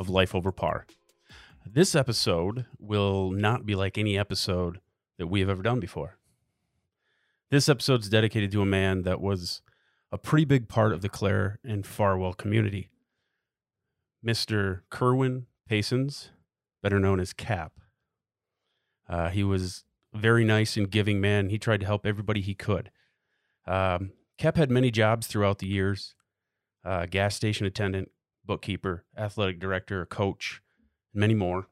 of Life Over Par. This episode will not be like any episode that we have ever done before. This episode's dedicated to a man that was a pretty big part of the Clare and Farwell community. Mr. Kerwin Paysons, better known as Cap. Uh, he was a very nice and giving man. He tried to help everybody he could. Um, Cap had many jobs throughout the years uh, gas station attendant, bookkeeper, athletic director, coach, and many more.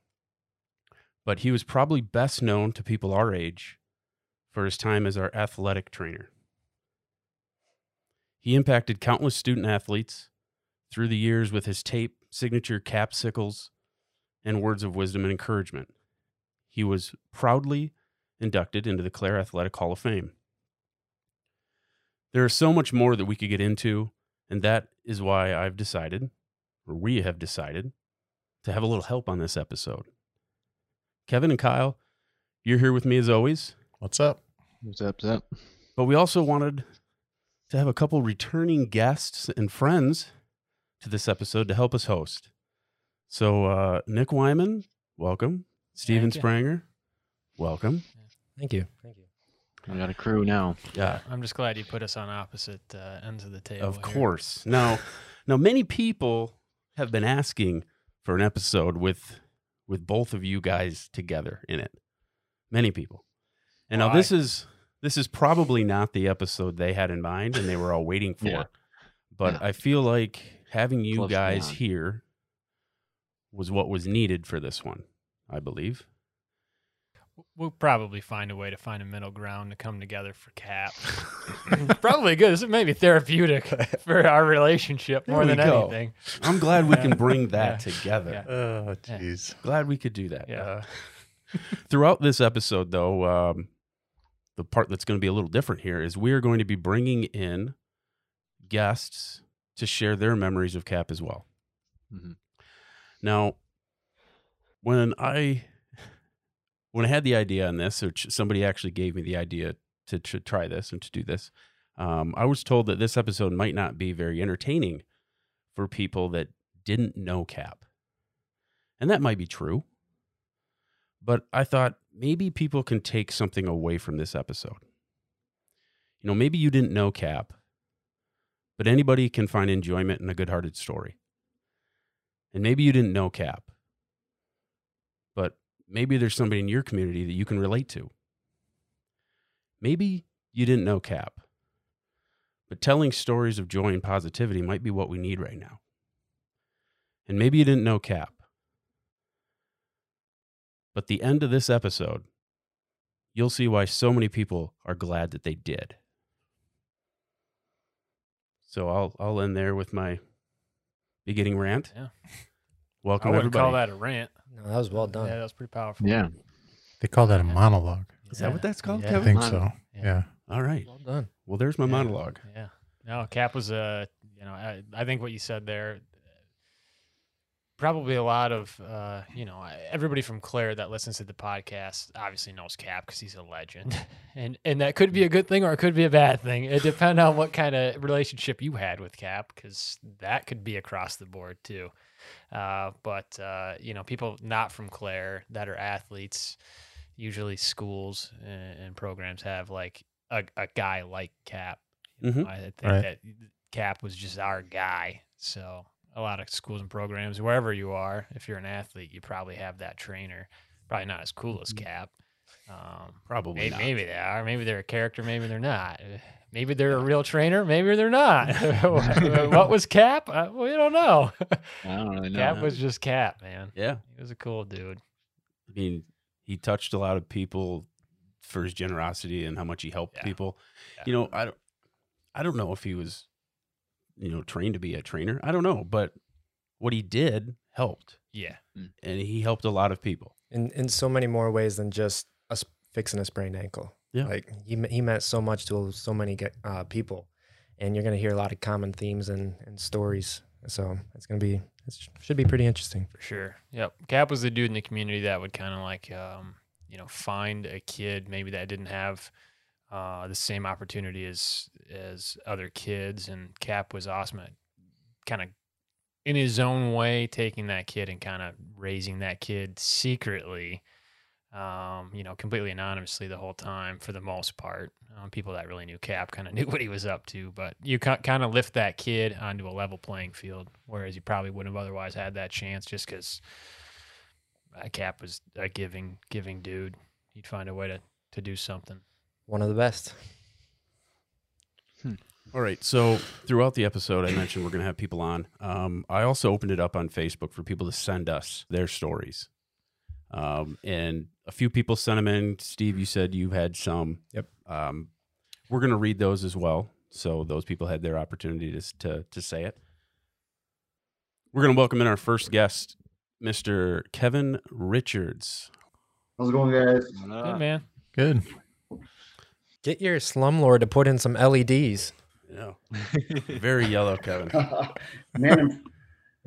But he was probably best known to people our age for his time as our athletic trainer. He impacted countless student athletes through the years with his tape, signature capsicles, and words of wisdom and encouragement. He was proudly inducted into the Clare Athletic Hall of Fame. There is so much more that we could get into, and that is why I've decided, or we have decided, to have a little help on this episode. Kevin and Kyle, you're here with me as always, What's up? What's up? What's up? but we also wanted to have a couple returning guests and friends to this episode to help us host. So, uh, Nick Wyman, welcome. Steven Spranger, welcome. Thank you. Thank you. We got a crew now. Yeah, I'm just glad you put us on opposite uh, ends of the table. of here. course. Now, now many people have been asking for an episode with with both of you guys together in it. Many people. And now this is this is probably not the episode they had in mind and they were all waiting for. Yeah. But Yeah. I feel like having you Close guys here was what was needed for this one, I believe. We'll probably find a way to find a middle ground to come together for Cap. probably good. This is maybe therapeutic for our relationship more than go. anything. I'm glad we can bring that Yeah. together. Yeah. Oh, Yeah. jeez. Glad we could do that. Yeah. Throughout this episode, though, um, the part that's going to be a little different here is we are going to be bringing in guests to share their memories of Cap as well. Mhm. Now, when I when I had the idea on this, or somebody actually gave me the idea to, to try this and to do this, um, I was told that this episode might not be very entertaining for people that didn't know Cap, and that might be true. But I thought maybe people can take something away from this episode. You know, maybe you didn't know Cap, but anybody can find enjoyment in a good hearted story. And maybe you didn't know Cap, maybe there's somebody in your community that you can relate to. Maybe you didn't know Cap, but telling stories of joy and positivity might be what we need right now. And maybe you didn't know Cap, but the end of this episode, you'll see why so many people are glad that they did. So I'll I'll end there with my beginning rant. Yeah. Welcome I wouldn't everybody. call that a rant. No, that was well done. Yeah, that was pretty powerful. Yeah. They call that a monologue. Is that what that's called, Yeah. I Kevin? think Mine- so. Yeah. Yeah. All right. Well done. Well, there's my Yeah. monologue. Yeah. No, Cap was a, you know, I, I think what you said there, probably a lot of, uh, you know, everybody from Clare that listens to the podcast obviously knows Cap because he's a legend, and and that could be a good thing or it could be a bad thing. It depends on what kind of relationship you had with Cap because that could be across the board too. Uh, but uh, you know, people not from Clare that are athletes, usually schools and, and programs have like a, a guy like Cap. Mhm. I think Right. that Cap was just our guy. So a lot of schools and programs, wherever you are, if you're an athlete, you probably have that trainer. Probably not as cool as Cap. Um, Probably maybe, not. maybe they are. Maybe they're a character. Maybe they're not. Maybe they're a real trainer. Maybe they're not. what was Cap? Uh, we don't know. I don't really know. Cap was just Cap, man. Yeah. He was a cool dude. I mean, he touched a lot of people for his generosity and how much he helped Yeah. people. Yeah. You know, I don't, I don't know if he was, you know, trained to be a trainer. I don't know, but what he did helped, Yeah. and he helped a lot of people. in in so many more ways than just us fixing a sprained ankle. Yeah. like he he meant so much to so many uh, people, and you're gonna hear a lot of common themes and, and stories. So it's gonna be it should be pretty interesting. For sure. Yep. Cap was the dude in the community that would kind of like, um, you know, find a kid maybe that didn't have uh, the same opportunity as as other kids, and Cap was awesome at kind of in his own way taking that kid and kind of raising that kid secretly. Um, you know, completely anonymously the whole time for the most part. Um, people that really knew Cap kind of knew what he was up to, but you kind of lift that kid onto a level playing field, whereas you probably wouldn't have otherwise had that chance just because Cap was a giving, giving dude. He'd find a way to to do something. One of the best. All right. So throughout the episode, I mentioned we're going to have people on. Um, I also opened it up on Facebook for people to send us their stories. Um, and a few people sent them in. Steve, you said you had some. Yep. Um, we're going to read those as well. So those people had their opportunity to, to, to say it. We're going to welcome in our first guest, Mr. Kevin Richards. How's it going, guys? Good man. Good. Get your slumlord to put in some LEDs. Yeah. Very yellow, Kevin. Man,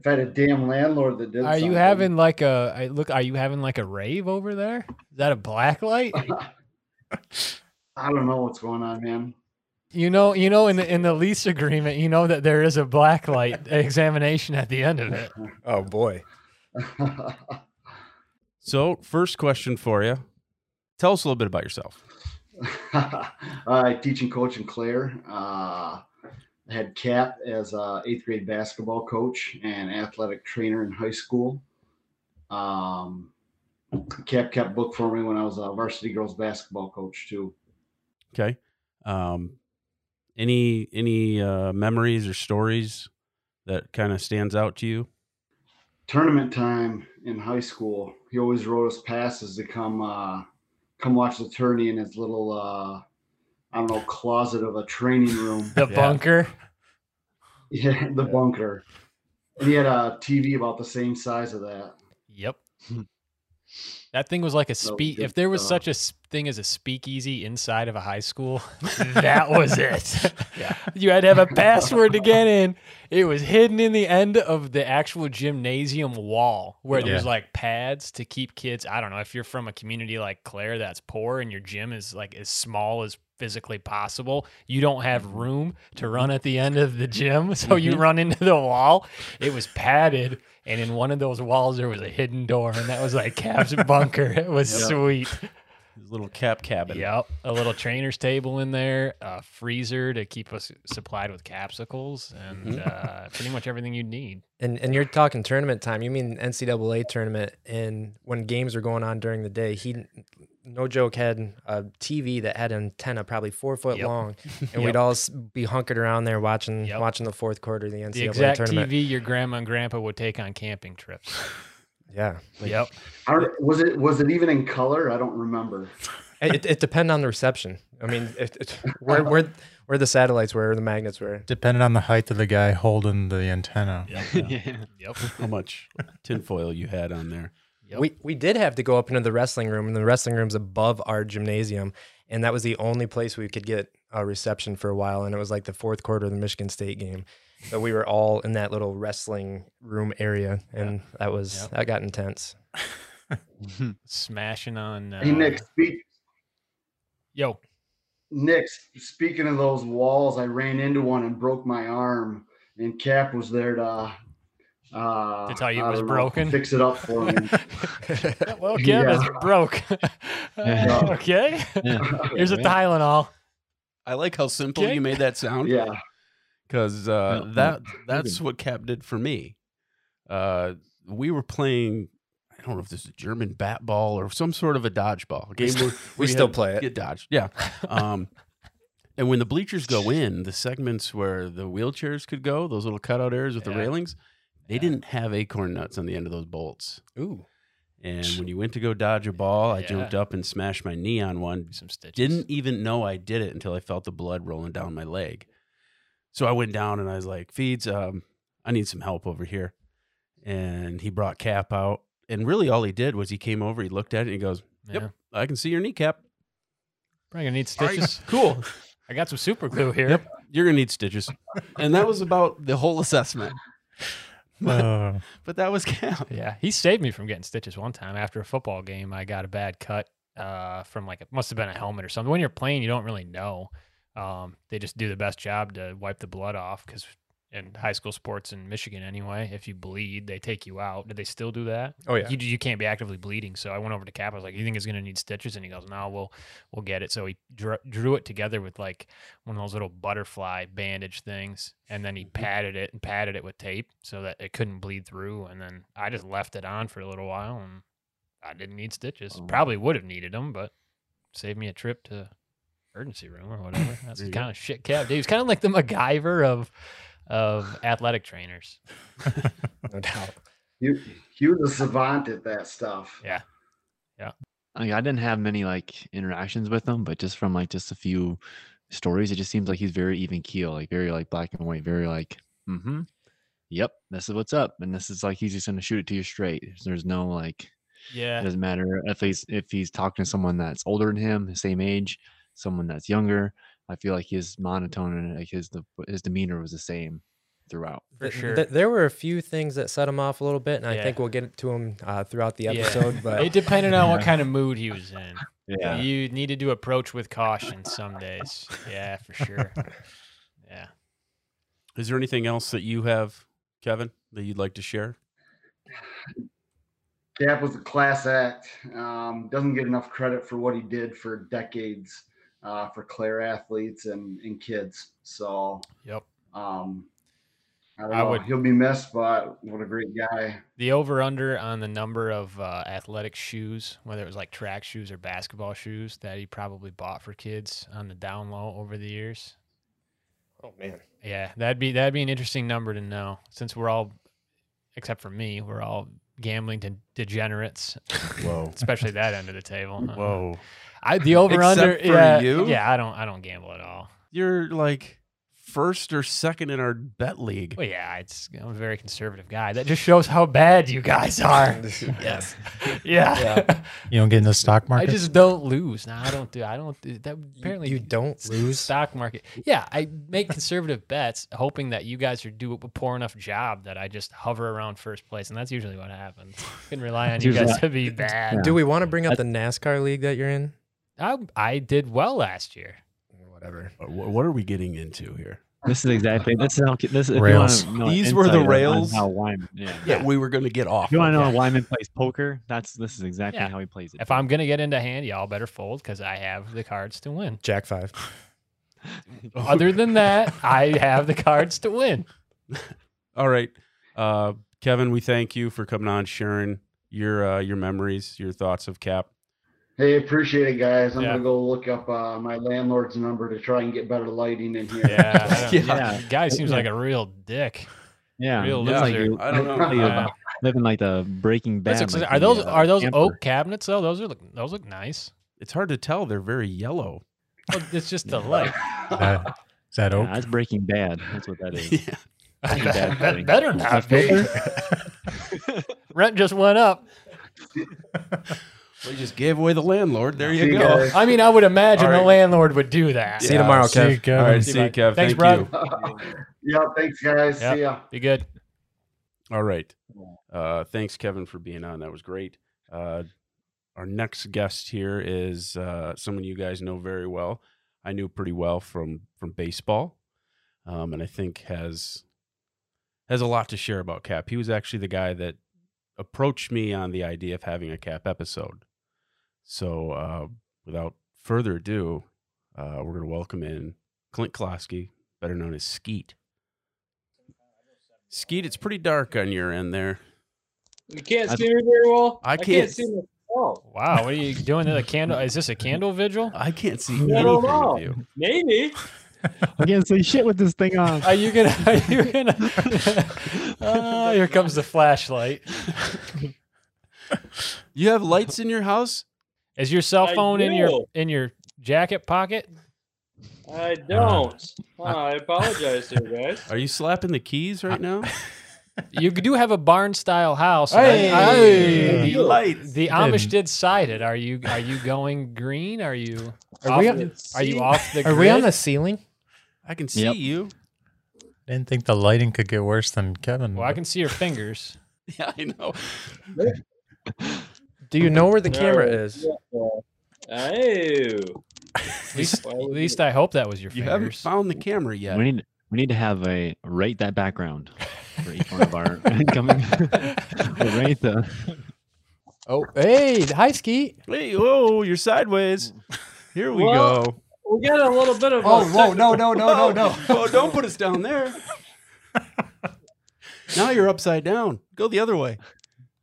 if I had a damn landlord that did Are you having like a I look? Are you having like a rave over there? Is that a black light? I don't know what's going on, man. You know, you know, in the in the lease agreement, you know that there is a black light examination at the end of it. Oh boy. So, first question for you. Tell us a little bit about yourself. I teach and coach in Clare. Uh, I had Cap as a eighth grade basketball coach and athletic trainer in high school. Um, Cap kept book for me when I was a varsity girls basketball coach too. Okay. Um, any any uh, memories or stories that kind of stands out to you? Tournament time in high school, he always wrote us passes to come uh, come watch the tourney in his little uh, I don't know closet of a training room. The Yeah. bunker. Yeah, the bunker. And he had a TV about the same size of that. Yep. Hmm. That thing was like a was speak. good If there was stuff. such a thing as a speakeasy inside of a high school, that was it. Yeah. You had to have a password to get in. It was hidden in the end of the actual gymnasium wall where Yeah. there's like pads to keep kids. I don't know if you're from a community like Clare that's poor and your gym is like as small as physically possible. You don't have room to run at the end of the gym, so you Mhm. run into the wall. It was padded, and in one of those walls there was a hidden door, and that was like Cap's bunker. It was Yep. sweet. His little cap cabin. Yep, a little trainer's table in there, a freezer to keep us supplied with capsicles, and Mhm. uh, pretty much everything you'd need. And and you're talking tournament time. You mean NCAA tournament? And when games are going on during the day, he, no joke, had a TV that had an antenna probably four foot Yep. long, and Yep. we'd all be hunkered around there watching Yep. watching the fourth quarter of the NCAA The exact tournament. TV your grandma and grandpa would take on camping trips. Yeah, like, Yep. I was it was it even in color? I don't remember. it, it depended on the reception. I mean, it, it, where where where the satellites were, or the magnets were. Depending on the height of the guy holding the antenna. Yep. yeah. Yep. How much tinfoil you had on there? Yep. We we did have to go up into the wrestling room, and the wrestling room's above our gymnasium, and that was the only place we could get a reception for a while. And it was like the fourth quarter of the Michigan State game, so we were all in that little wrestling room area, and that was Yep. that got intense. Smashing on. Uh, Hey Nick, speak Yo. Nick. Speaking of those walls, I ran into one and broke my arm, and Cap was there to. Uh, To tell you it was don't know, broken? Fix it up for me. well, Kim Yeah. is broke. Yeah. okay. Yeah. Here's a Tylenol. I like how simple Okay. you made that sound. yeah. because uh, No, that that's what Cap did for me. Uh, we were playing. I don't know if this is a German bat ball or some sort of a dodgeball a game. Where, we where you still had- play it. Get dodged, yeah. Um, and when the bleachers go in, the segments where the wheelchairs could go, those little cutout areas with the railings, they Yeah. didn't have acorn nuts on the end of those bolts. Ooh, And when you went to go dodge a ball, I Yeah. jumped up and smashed my knee on one. Some stitches. Didn't even know I did it until I felt the blood rolling down my leg. So I went down and I was like, "Feeds, um, I need some help over here." and he brought Cap out. And really, all he did was he came over, he looked at it, and he goes, "Yep, Yeah. I can see your kneecap. Probably gonna need All right, stitches. cool. I got some super glue here. Yep. You're gonna need stitches." And that was about the whole assessment. Uh, But that was Cap. Yeah, he saved me from getting stitches one time after a football game. I got a bad cut uh, from like it must have been a helmet or something. When you're playing, you don't really know. Um, they just do the best job to wipe the blood off because in high school sports in Michigan anyway, if you bleed, they take you out. Did they still do that? Oh yeah. You, you can't be actively bleeding. So I went over to Cap. I was like, "You think it's gonna need stitches?" And he goes, "No, we'll we'll get it." So he drew, drew it together with like one of those little butterfly bandage things, and then he mm-hmm. padded it and padded it with tape so that it couldn't bleed through. And then I just left it on for a little while, and I didn't need stitches. Oh. Probably would have needed them, but saved me a trip to emergency room or whatever. That's the kind of shit Cap did. He was kind of like the MacGyver of of athletic trainers. No doubt. He, he was a savant at that stuff. Yeah. Yeah. I, mean, I didn't have many like interactions with him, but just from like just a few stories, it just seems like he's very even keel, like very like black and white, very like, mm-hmm. Yep, this is what's up, and this is like he's just gonna shoot it to you straight. There's no like, yeah. it Yeah. doesn't matter if he's if he's talking to someone that's older than him, the same age, someone that's younger. I feel like his monotone and like his the his demeanor was the same throughout. For Th- sure. th- there were a few things that set him off a little bit, and I Yeah. think we'll get to him uh, throughout the Yeah. episode. But It depended on what kind of mood he was in. Yeah, You needed to approach with caution some days. Yeah, for sure. Yeah. Is there anything else that you have, Kevin, that you'd like to share? Cap was a class act. Um, doesn't get enough credit for what he did for decades uh, for Clare athletes and, and kids. So Yep. um, I, don't I know. would- He'll be missed, but what a great guy. The over under on the number of uh, athletic shoes, whether it was like track shoes or basketball shoes, that he probably bought for kids on the down low over the years. oh man, Yeah, that'd be that'd be an interesting number to know. Since we're all, except for me, we're all gambling de- degenerates, Whoa. especially that end of the table. Whoa. I the over under. Yeah, you? yeah. I don't I don't gamble at all. You're like first or second in our bet league. Well, yeah, it's I'm a very conservative guy. That just shows how bad you guys are. yes. yeah. you don't get in the stock market. I just don't lose. No, I don't do. I don't do that. Apparently, you don't lose. stock market. Yeah, I make conservative bets, hoping that you guys are do a poor enough job that I just hover around first place, and that's usually what happens. Can rely on you guys to be bad. Do we want to bring up the NASCAR league that you're in? I I did well last year. Whatever. What are we getting into here? this is exactly this is how this. If Rails. You know These were the insight on- on rails? How Wyman, yeah. Yeah. we were going to get off. If you want to know of how Wyman plays poker? That's this is exactly Yeah. how he plays it. If I'm gonna get into hand, y'all better fold because I have the cards to win. Jack five. Other than that, I have the cards to win. All right, uh, Kevin, we thank you for coming on, sharing your uh, your memories, your thoughts of Cap. Hey, appreciate it, guys. I'm Yeah. gonna go look up uh, my landlord's number to try and get better lighting in here. Yeah, I don't- Yeah. the guy seems like a real dick. yeah, real looks like loser. you- I don't know. like you Yeah. living like the Breaking Bad. Like ex- are the, those uh, are those camper. oak cabinets though? Those are look those look nice. It's hard to tell; they're very yellow. Well, it's just the light. that, is that Yeah, oak? that's Breaking Bad. That's what that is. yeah. Breaking That better not be. Rent just went up. We just gave away the landlord. There you you go. guys. I mean, I would imagine All the landlord would do that. See you tomorrow, See you, Kevin. All right, See see you, you, bud. Kev. Thanks, Thank bro. you. yeah, thanks, guys. Yep. See ya. Be good. All right. Uh, thanks, Kevin, for being on. That was great. Uh, our next guest here is uh, someone you guys know very well. I knew pretty well from from baseball, um, and I think has has a lot to share about Cap. He was actually the guy that approached me on the idea of having a Cap episode. So, uh, without further ado, uh, we're going to welcome in Clint Klosky, better known as Skeet. Skeet, it's pretty dark on your end there. You can't see me very well. I I can't can't s- see myself. Wow, what are you doing to the candle? Is this a candle vigil? I can't see I anything don't know. of you. Maybe. I can't say shit with this thing on. Are you gonna? Are you gonna? Ah, here comes the flashlight. You have lights in your house? Is your cell phone in your in your jacket pocket? I uh, don't. Oh, I apologize to you guys. Are you slapping the keys right now? You do have a barn style house. Hey! Hey! The. The Amish did cite it. Are you are you going green? Are you Are off we the- on- are you off the Are we on the ceiling? I can see Yep. you. I didn't think the lighting could get worse than Kevin. Well, I can see your fingers. Yeah, I know. Do you know where the camera No. is? Oh. At least, at least I hope that was your You haven't found the camera yet. We need we need to have a rate that background for each one of our incoming. We'll rate the Oh, hey, hi, Ski. Hey, whoa, you're sideways. Here we Well, go. We got a little bit of. Oh, whoa, no, no, no, no, no. Oh, don't put us down there. now you're upside down. Go the other way.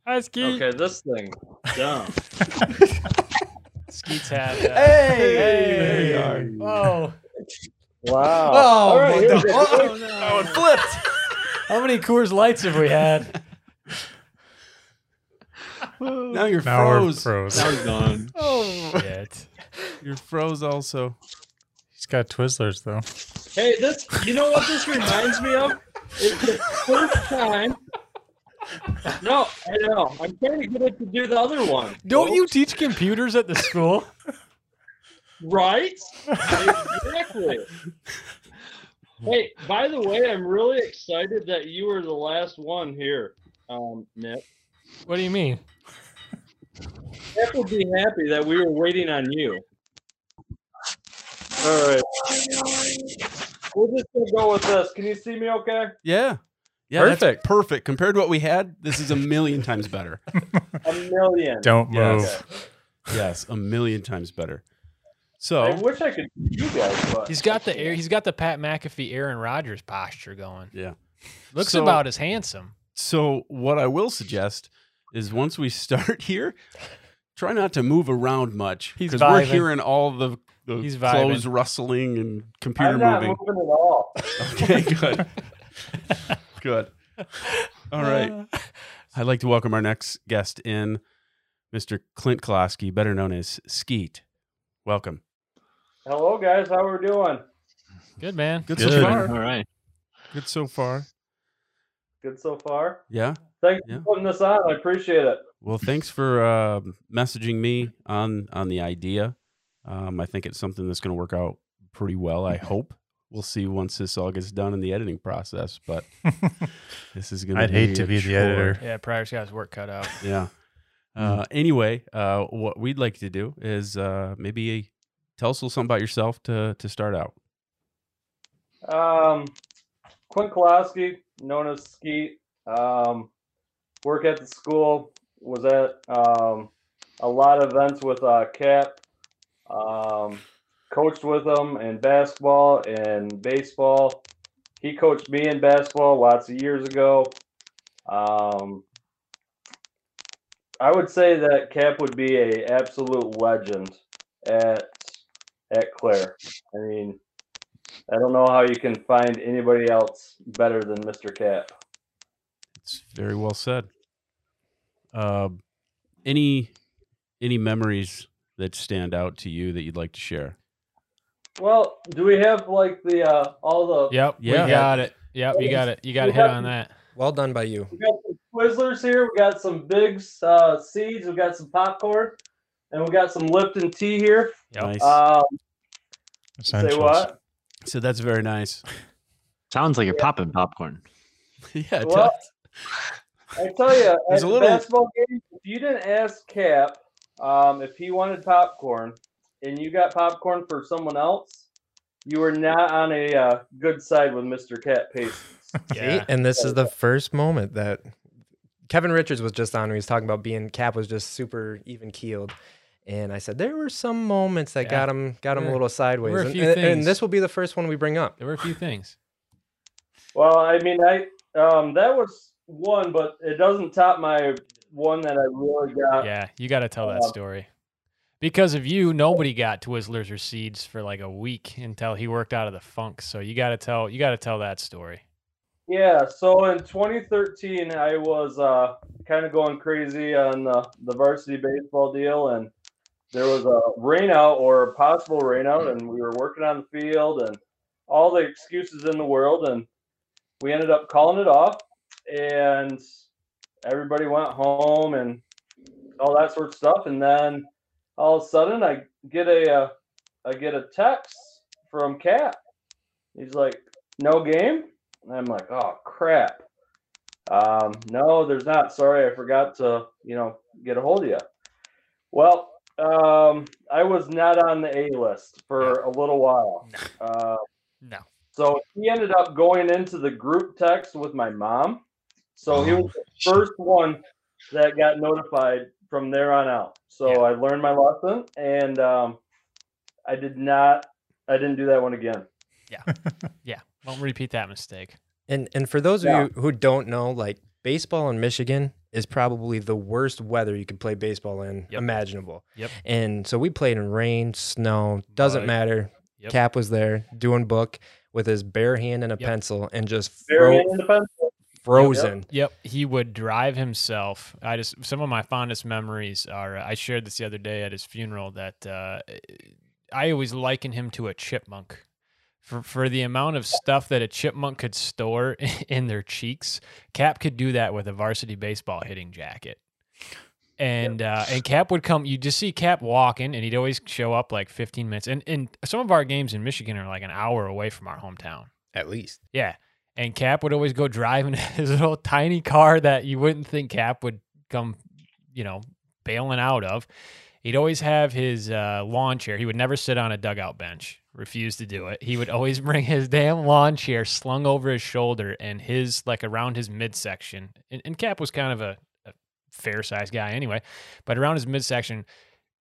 Hi, Skeet. Okay, this thing down. Skeet's had. Uh, Hey! There you are. Whoa. Wow. Oh, All right, no, here no. we go. Oh, it flipped. How many Coors Lights have we had? Now you're Now we're froze. froze. That was gone. Oh, shit. You're froze also. He's got Twizzlers though. Hey, this. You know what this reminds me of? It's the first time. No, I know. I'm trying to get it to do the other one. Don't you teach computers at the school? Right? exactly. Hey, by the way, I'm really excited that you were the last one here, um, Nick. What do you mean? Nick would be happy that we were waiting on you. All right. We're just gonna go with this. Can you see me okay? Yeah. Yeah, that's Perfect. perfect. Compared to what we had, this is a million times better. A million. Don't move. Yes. yes, a million times better. So I wish I could see you guys, but He's got the air. He's got the Pat McAfee, Aaron Rodgers posture going. yeah. Looks So- about as handsome. So, what I will suggest is once we start here, try not to move around much because we're hearing all the, the He's clothes rustling and computer I'm not moving. moving at all. Okay, good. Good. All right. I'd like to welcome our next guest in, Mr. Clint Klosky, better known as Skeet. Welcome. Hello, guys. How are we doing? Good man. Good, Good. so far. All right. Good so far. Good so far. Yeah. Thanks Yeah. for putting this on. I appreciate it. Well, thanks for uh, messaging me on on the idea. Um, I think it's something that's going to work out pretty well. I hope we'll see once this all gets done in the editing process. But this is going to. Be. I'd hate to a be the editor. Yeah, Pryor's got his work cut out. Yeah. Uh, anyway, uh, what we'd like to do is uh, maybe tell us a little something about yourself to to start out. Um, Quinn Kolowski, known as Skeet. Um, work at the school. Was at um, a lot of events with uh, Cap. Um, coached with him in basketball and baseball. He coached me in basketball lots of years ago. Um, I would say that Cap would be a absolute legend at at Clare. I mean, I don't know how you can find anybody else better than Mr. Cap. It's very well said. Uh, any any memories that stand out to you that you'd like to share? Well, do we have like the uh, all the Yep. Yeah. We got it. Yep. You got it. You got to hit on that. Well done by you. we got some Twizzlers here, we got some big uh, seeds, we got some popcorn, and we got some Lipton tea here. Yep. Nice. Um, say what? so that's very nice. Sounds like you're popping popcorn. yeah. it Well, does. I tell you, There's at a little- basketball game, if you didn't ask Cap um, if he wanted popcorn, and you got popcorn for someone else, you were not on a uh, good side with Mr. Cap Pacers. See? Yeah. And this is the first moment that Kevin Richards was just on. When he was talking about being Cap was just super even keeled. And I said there were some moments that Yeah. got him got him There- a little sideways. were a and, few and- things. and this will be the first one we bring up. There were a few things. Well, I mean, I um, that was one, but it doesn't top my one that I really got. Yeah. You got to tell that Uh, story. Because of you, nobody got Twizzlers or seeds for like a week until he worked out of the funk. So you got to tell you got to tell that story. Yeah, so in 2013, I was uh, kind of going crazy on the, the varsity baseball deal, and there was a rainout or a possible rainout, and we were working on the field and all the excuses in the world, and we ended up calling it off. and everybody went home and all that sort of stuff. And then all of a sudden, I get a uh, I get a text from Cap. He's like, "No game," and I'm like, "Oh crap." Um, no, there's not. Sorry, I forgot to, you know, get a hold of you. Well, um, I was not on the A list for a little while. Uh, No. so he ended up going into the group text with my mom. So he was the first one that got notified from there on out. So Yeah. I learned my lesson and um, I did not, I didn't do that one again. Yeah. Yeah. Won't repeat that mistake. And and for those Yeah. of you who don't know, like baseball in Michigan is probably the worst weather you could play baseball in Yep. imaginable. Yep. And so we played in rain, snow, doesn't Mud. matter. Yep. Cap was there doing book with his bare hand and a Yep. pencil and just Very fro- independent. Frozen. Yep, he would drive himself. I just some of my fondest memories are. I shared this the other day at his funeral that uh, I always liken him to a chipmunk. For, for the amount of stuff that a chipmunk could store in their cheeks, Cap could do that with a varsity baseball hitting jacket. And uh, and Cap would come. You just see Cap walking, and he'd always show up like 15 minutes. And and some of our games in Michigan are like an hour away from our hometown. At least. Yeah. And Cap would always go driving his little tiny car that you wouldn't think Cap would come, you know, bailing out of. He'd always have his uh, lawn chair. He would never sit on a dugout bench, refused to do it. He would always bring his damn lawn chair slung over his shoulder and his, like around his midsection. And, and Cap was kind of a, a fair sized guy anyway, but around his midsection,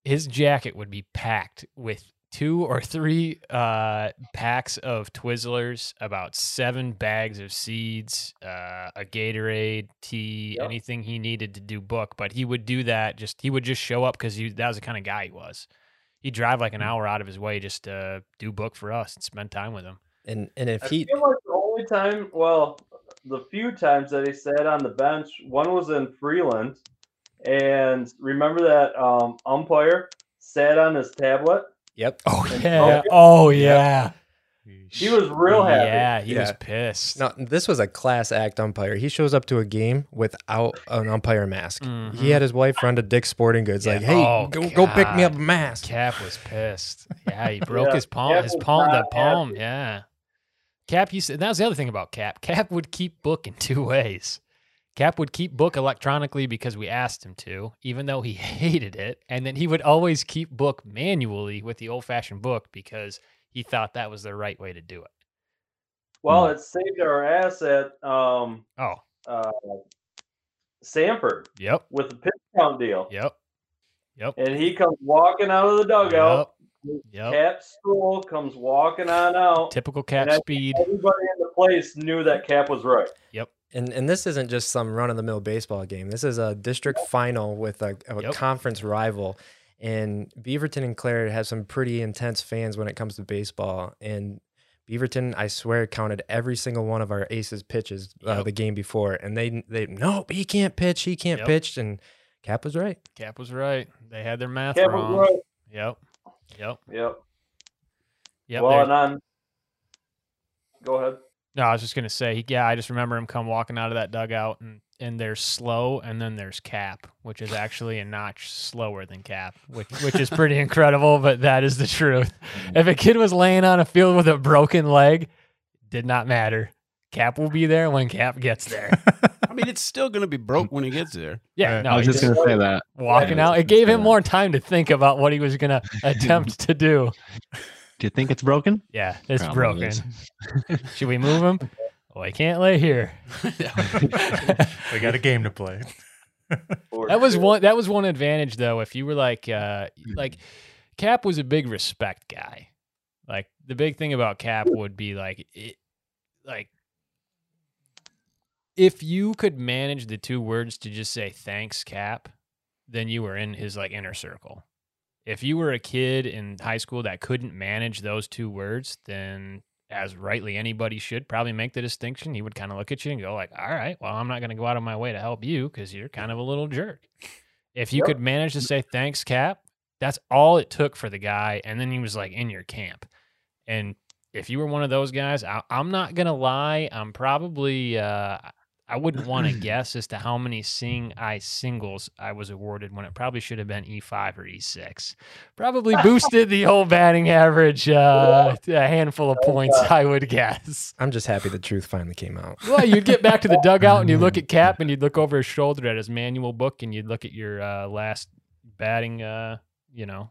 his jacket would be packed with two or three uh, packs of Twizzlers, about seven bags of seeds, uh, a Gatorade, tea, Yep. anything he needed to do book. But he would do that. Just he would just show up because that was the kind of guy he was. He'd drive like an hour out of his way just to do book for us and spend time with him. And and if I he feel like the only time, well, the few times that he sat on the bench, one was in Freeland, and remember that um, umpire sat on his tablet. Yep. Oh yeah! Oh yeah! He was real happy. Yeah, he was pissed. Now, this was a class act umpire. He shows up to a game without an umpire mask. He mm-hmm. had his wife run to Dick's Sporting Goods, like, "Hey, Oh, go, go pick me God. up a mask." Cap was pissed. Yeah, he broke Yeah, his palm. Cap his was palm. The not palm. happy. Yeah. Cap used. To, that was the other thing about Cap. Cap would keep book in two ways. Cap would keep book electronically because we asked him to, even though he hated it, and then he would always keep book manually with the old-fashioned book because he thought that was the right way to do it. Well, it saved our ass at um, Oh, uh, Sanford yep, with the pitch count deal. yep, yep, And he comes walking out of the dugout. yep. yep. Cap School comes walking on out. Typical Cap And speed. Everybody in the place knew that Cap was right. And and this isn't just some run of the mill baseball game. This is a district final with a, a Yep. conference rival. And Beaverton and Clare have some pretty intense fans when it comes to baseball. And Beaverton, I swear, counted every single one of our aces pitches uh, Yep. the game before, and they they nope, he can't pitch, he can't Yep. pitch, and Cap was right. Cap was right. They had their math Cap wrong. was right. Yep, yep, Yep. yep. well, there- and I'm. Go ahead. No, I was just gonna say, yeah, I just remember him come walking out of that dugout, and and there's slow, and then there's Cap, which is actually a notch slower than Cap, which which is pretty incredible, but that is the truth. If a kid was laying on a field with a broken leg, did not matter. Cap will be there when Cap gets there. I mean, it's still going to be broke when he gets there. Yeah, Right. no, I was just just gonna say that. walking Yeah, out. It gave him say more time to think about what he was gonna attempt to do. Do you think it's broken? Yeah, it's Probably broken. Should we move him? Oh, I can't lay here. We got a game to play. That was one. That was one advantage, though. If you were like, uh, like, Cap was a big respect guy. Like the big thing about Cap would be like, it, like, if you could manage the two words to just say thanks, Cap, then you were in his like inner circle. If you were a kid in high school that couldn't manage those two words, then as rightly anybody should probably make the distinction. He would kind of look at you and go like, "All right, well, I'm not going to go out of my way to help you because you're kind of a little jerk." If you Yep. could manage to say thanks, Cap, that's all it took for the guy, and then he was like in your camp. And if you were one of those guys, I, I'm not gonna lie, I'm probably uh, I wouldn't want to guess as to how many seeing eye singles I was awarded when it probably should have been E5 or E6. Probably boosted the whole batting average uh, a handful of points, I would guess. I'm just happy the truth finally came out. Well, you'd get back to the dugout and you look at Cap and you'd look over his shoulder at his manual book and you'd look at your uh, last batting, uh, you know,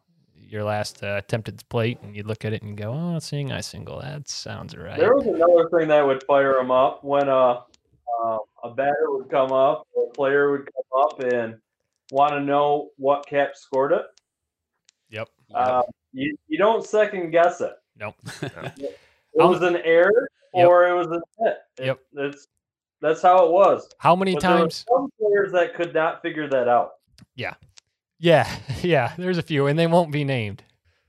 your last uh, attempted plate and you'd look at it and go, oh, seeing eye single. That sounds right. There was another thing that would fire him up when uh, uh, a batter would come up, a player would come up and want to know what Cap scored it. Yep. Uh, you, you don't second guess it. Nope. It was an error Yep. or it was a hit. It- Yep. It's that's how it was. How many But there were times? some players that could not figure that out. Yeah, yeah. Yeah. There's a few, and they won't be named.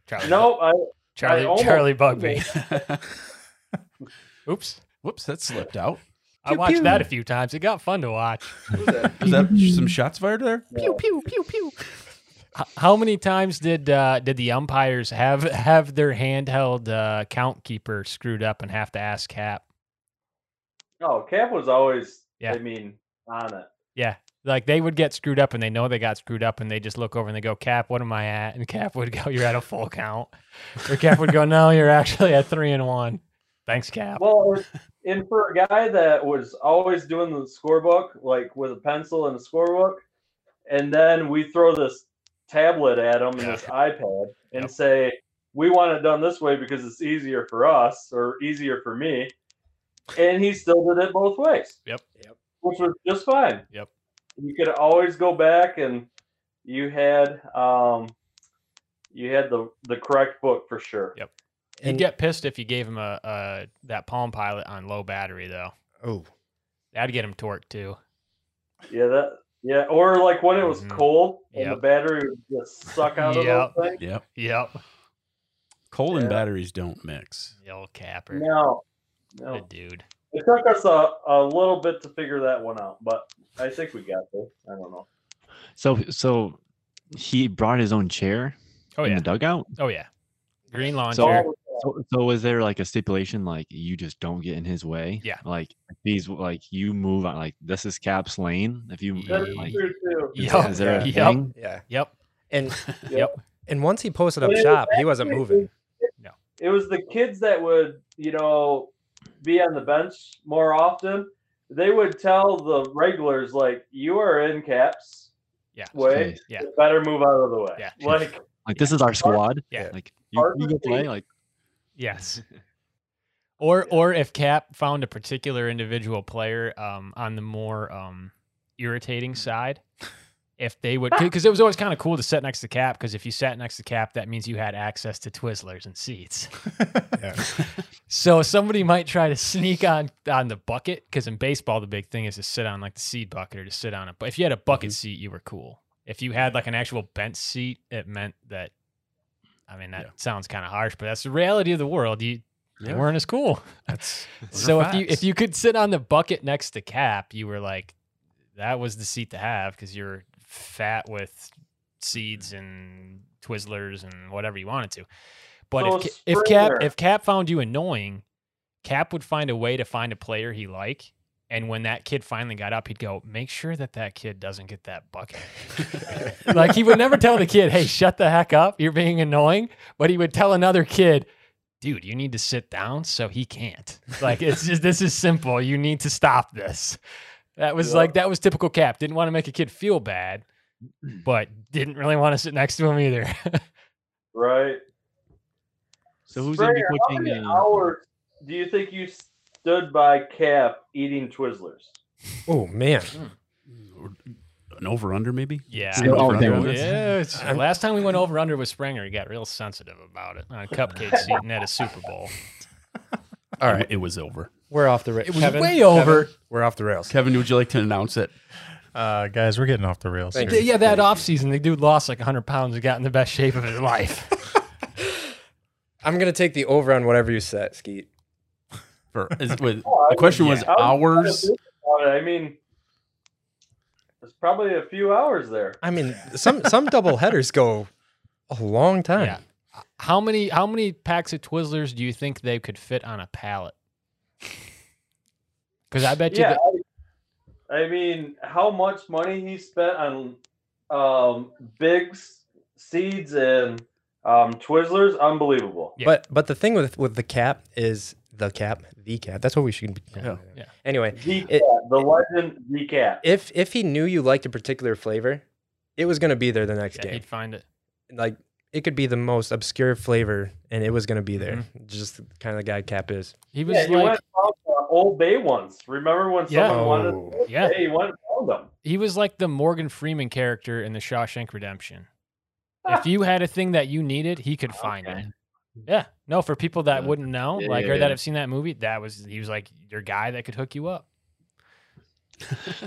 Charlie, No, I Charlie, I almost- Charlie Bugby. Oops, Whoops, that slipped out. I watched that a few times. It got fun to watch. Was that some shots fired there? Pew pew pew pew. H- How many times did uh, did the umpires have have their handheld uh, count keeper screwed up and have to ask Cap? Oh, Cap was always. Yeah. I mean, on it. Yeah, like they would get screwed up and they know they got screwed up and they just look over and they go, Cap, what am I at? And Cap would go, You're at a full count. Or Cap would go, No, you're actually at three and one. Thanks, Cap. Well, and- and for a guy that was always doing the scorebook, like with a pencil and a scorebook, and then we throw this tablet at him and this iPad and Yep. say, we want it done this way because it's easier for us or easier for me. And he still did it both ways. Yep. Yep. Which was just fine. Yep. You could always go back and you had um you had the the correct book for sure. Yep. He'd get pissed if you gave him a, a that Palm Pilot on low battery though. Oh, That'd get him torqued too. Yeah, that yeah, or like when it was Mhm. cold and Yep. the battery would just suck out of Yep. those things. Yep. Yep. Coal and batteries don't mix. The old capper. No, no. a dude. It took us a, a little bit to figure that one out, but I think we got there. I don't know. So so he brought his own chair Oh in yeah. the dugout. Oh yeah. Green lawn So- chair. So, so was there like a stipulation like you just don't get in his way? Yeah. Like these like you move on like this is Cap's lane. If you Yeah. That's like true too. is, Yep. is there a Yep. thing? yeah. Yep. And Yep. and once he posted up But it was shop, he wasn't moving. No. It was the kids that would, you know, be on the bench more often. They would tell the regulars like, "You are in caps. Yeah. Way, Yeah. better move out of the way." Yeah. Like, Like this is our squad. Yeah. Like you, you to play. Like Yes. Or or if Cap found a particular individual player um, on the more um, irritating side, if they would, because it was always kind of cool to sit next to Cap, because if you sat next to Cap, that means you had access to Twizzlers and seats. Yeah. So somebody might try to sneak on on the bucket, because in baseball the big thing is to sit on like the seed bucket or to sit on it. But if you had a bucket seat, you were cool. If you had like an actual bench seat, it meant that. I mean, that Yeah. sounds kind of harsh, but that's the reality of the world. You they Yeah. weren't as cool. That's So if you if you could sit on the bucket next to Cap, you were like, that was the seat to have because you're fat with seeds and Twizzlers and whatever you wanted to. But So if if Cap if Cap found you annoying, Cap would find a way to find a player he like. And when that kid finally got up, he'd go, "Make sure that that kid doesn't get that bucket." like he would never tell the kid, "Hey, shut the heck up! You're being annoying." But he would tell another kid, dude, you need to sit down so he can't. Like it's just this is simple. You need to stop this. That was Yeah. like that was typical Cap. Didn't want to make a kid feel bad, but didn't really want to sit next to him either. right. so who's gonna be Springer, how coaching? many uh, hours do you think you stood by Cap eating Twizzlers? Oh man, an over under maybe. yeah. Still I know. out. Yeah, last time we went over under with Springer, he got real sensitive about it on cupcakes eating at a Super Bowl. All right, It- was over. we're off the rails. It was way over. We're off the rails. Kevin, would you like to announce it? Uh, guys, we're getting off the rails. Thank here. Yeah, that offseason, the dude lost like 100 pounds and got in the best shape of his life. I'm gonna take the over on whatever you said, Skeet. For is, wait, Oh, I the question was yeah. Hours. trying to think about it. I mean, there's probably a few hours there. I mean, some some double headers go a long time. Yeah. How many how many packs of Twizzlers do you think they could fit on a pallet? Because I bet you Yeah, that, I mean, how much money he spent on um, Bigs, Seeds, and um, Twizzlers, unbelievable. Yeah. But but the thing with with the cap is the cap, the cap. That's what we should be. calling it. Yeah. Anyway, The It- cat, the legend, the cat. if if he knew you liked a particular flavor, it was gonna be there the next Yeah, game. he'd find it. Like it could be the most obscure flavor, and it was gonna be there. Mm-hmm. Just kind of the guy Cap is. He was Yeah, he like, went and the Old Bay ones. Remember when Yeah. someone wanted Oh. Old Yeah. He went and found them. he was like the Morgan Freeman character in the Shawshank Redemption. If you had a thing that you needed, he could find it. Okay. Yeah. No, for people that Yeah. wouldn't know, Yeah, like yeah, or that have seen that movie, that was he was like your guy that could hook you up.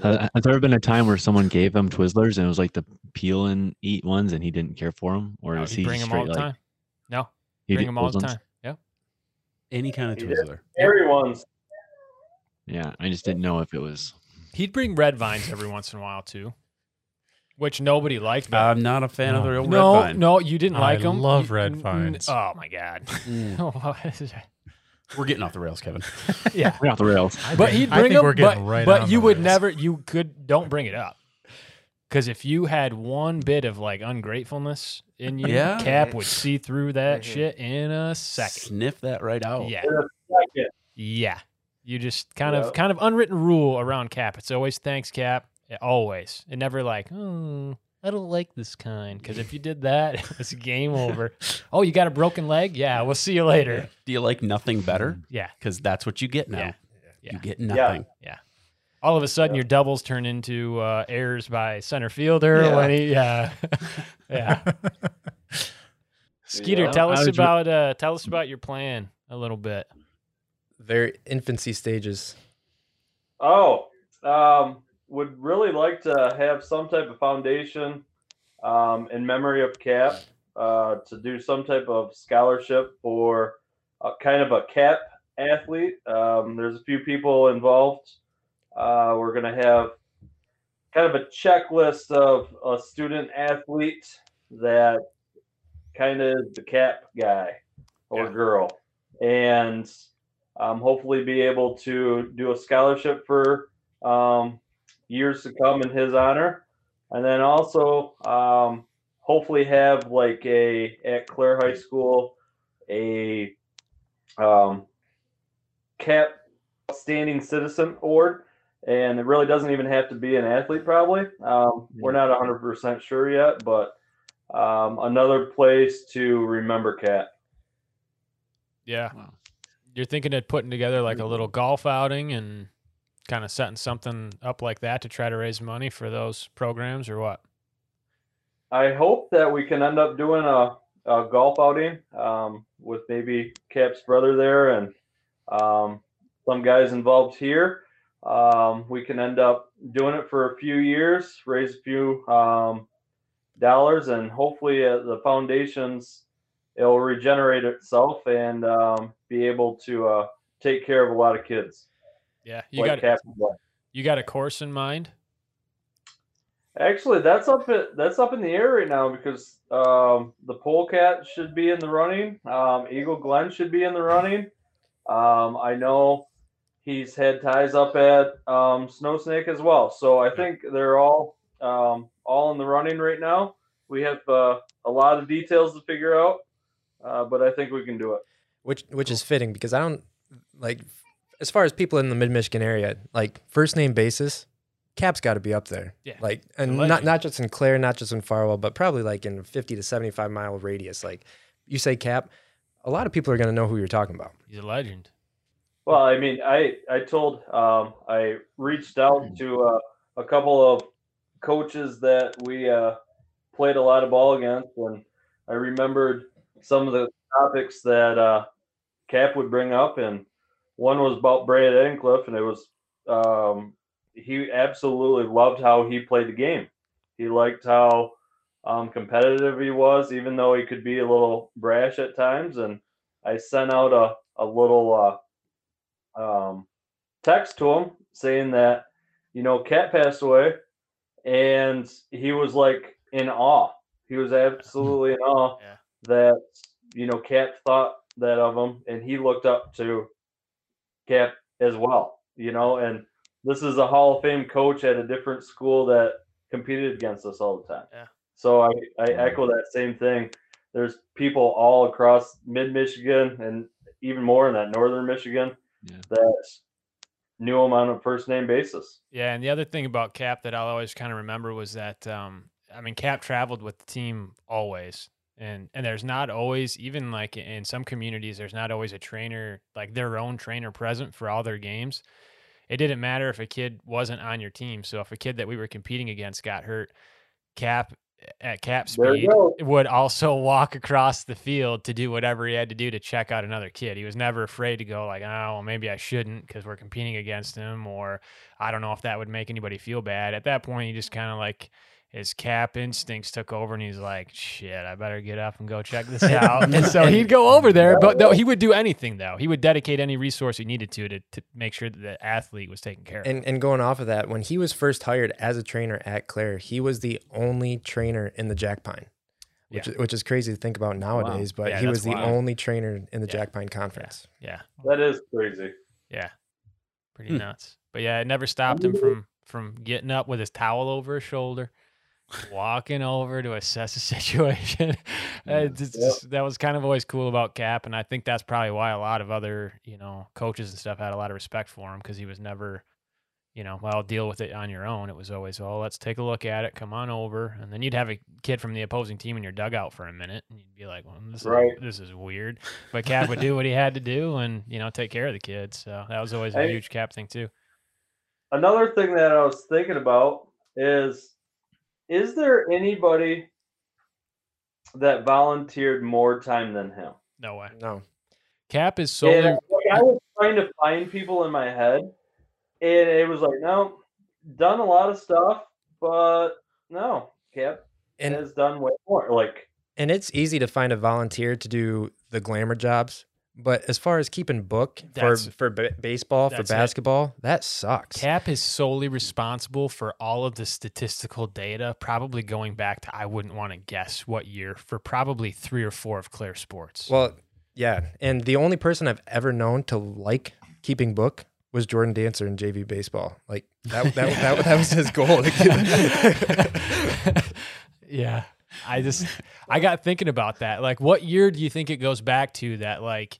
Uh, has there ever been a time where someone gave him Twizzlers and it was like the peel and eat ones and he didn't care for them? Or No, is he'd bring them all straight, the like, time. No, he bring them all those the ones? time. Yeah. Any kind of He. Twizzler. Scary ones. Yeah, I just didn't know if it was. He'd bring red vines every once in a while too, which nobody liked. But I'm not a fan of the No. real no, red vine. no, you didn't I like them. love red vines. Oh my god. We're getting off the rails, Kevin. yeah. We're off the rails. But he'd I bring think them, we're getting but, right but you would rails. never, you could, don't bring it up. Because if you had one bit of like ungratefulness in you, Yeah. Cap would see through that Mhm. shit in a second. Sniff that right out. Yeah. Second. Yeah. You just kind of kind of unwritten rule around Cap. It's always thanks, Cap. Yeah, always. It never like, oh, I don't like this kind. Because if you did that, it was game over. oh, you got a broken leg? Yeah, we'll see you later. Do you like nothing better? Yeah. Because that's what you get now. Yeah. Yeah. You get nothing. Yeah. All of a sudden, your doubles turn into uh, errors by center fielder Yeah. when he, yeah, yeah. Skeeter, Yeah. tell us was re- about uh, tell us about your plan a little bit. Their infancy stages. Oh, um, would really like to have some type of foundation um, in memory of Cap uh, to do some type of scholarship for a, kind of a Cap athlete. Um, there's a few people involved. Uh, we're going to have kind of a checklist of a student athlete that kind of is the Cap guy or Yeah. girl. And um, hopefully be able to do a scholarship for um, years to come in his honor, and then also um, hopefully have like a at Clare High School a um, cap standing citizen award. And it really doesn't even have to be an athlete, probably. Um, We're not 100% sure yet, but um, another place to remember Cap. Yeah, Wow. you're thinking of putting together like a little golf outing and kind of setting something up like that to try to raise money for those programs or what? I hope that we can end up doing a, a golf outing um, with maybe Cap's brother there and um, some guys involved here. Um, we can end up doing it for a few years, raise a few um, dollars, and hopefully uh, the foundations it'll regenerate itself and um, be able to uh, take care of a lot of kids. Yeah, you got Cap did. you got a course in mind? Actually, that's up at, that's up in the air right now because um, the Pohlcat should be in the running. Um, Eagle Glen should be in the running. Um, I know he's had ties up at um, Snow Snake as well. So I think they're all um, all in the running right now. We have uh, a lot of details to figure out, uh, but I think we can do it. which which is fitting because I don't like as far as people in the mid Michigan area, like first name basis, Cap's got to be up there. Yeah. Like and legend. not not just in Clare, not just in Farwell, but probably like in 50 to 75 mile radius. Like you say Cap, a lot of people are going to know who you're talking about. He's a legend. Well, I mean, I I told um, I reached out to uh, a couple of coaches that we uh, played a lot of ball against, and I remembered some of the topics that uh, Cap would bring up, and one was about Brad Edcliffe, and it was um, he absolutely loved how he played the game. He liked how um, competitive he was, even though he could be a little brash at times. And I sent out a a little. Uh, um, text to him saying that you know Cap passed away, and he was like in awe. He was absolutely in awe Yeah. that you know Cap thought that of him, and he looked up to Cap as well. You know, and this is a Hall of Fame coach at a different school that competed against us all the time. Yeah. So I, I echo that same thing. There's people all across mid Michigan and even more in that northern Michigan Yeah. that knew him on a first name basis. Yeah, and the other thing about Cap that I'll always kind of remember was that um, I mean Cap traveled with the team always, and and there's not always even like in some communities there's not always a trainer like their own trainer present for all their games. It didn't matter if a kid wasn't on your team. So if a kid that we were competing against got hurt, Cap at Cap speed would also walk across the field to do whatever he had to do to check out another kid. He was never afraid to go like, oh, well, maybe I shouldn't because we're competing against him, or I don't know if that would make anybody feel bad. At that point, he just kind of like his cap instincts took over, and he's like, shit, I better get up and go check this out. and so he'd go over there, but no, he would do anything though. He would dedicate any resource he needed to to, to make sure that the athlete was taken care of. And and going off of that, when he was first hired as a trainer at Clare, he was the only trainer in the Jack Pine. Which, Yeah. is, which is crazy to think about nowadays, but Yeah, he was the wild. only trainer in the Yeah. Jack Pine Conference. yeah, That is crazy. Yeah. Pretty Hmm. nuts. But yeah, it never stopped him from from getting up with his towel over his shoulder, walking over to assess the situation. It's- it's Yep. just- that was kind of always cool about Cap, and I think that's probably why a lot of other you know coaches and stuff had a lot of respect for him because he was never. You know, well, deal with it on your own. It was always, oh, let's take a look at it. Come on over, and then you'd have a kid from the opposing team in your dugout for a minute, and you'd be like, "Well, this Right. is this is weird." But Cap would do what he had to do, and you know, take care of the kids. So that was always a Hey. huge Cap thing too. Another thing that I was thinking about is is there anybody that volunteered more time than him? No way. No. Cap is solely And like, I was trying to find people in my head, and it was like, no, done a lot of stuff, but no, Cap And has done way more. Like, and it's easy to find a volunteer to do the glamour jobs, but as far as keeping book for That's- for ba- baseball, for that's it. basketball, that sucks. Cap is solely responsible for all of the statistical data, probably going back to I wouldn't want to guess what year for probably three or four of Clare Sports. Well, yeah, and the only person I've ever known to like keeping book was Jordan Dancer in JV baseball. Like that that, that, that was his goal. yeah. I just I got thinking about that. Like what year do you think it goes back to that like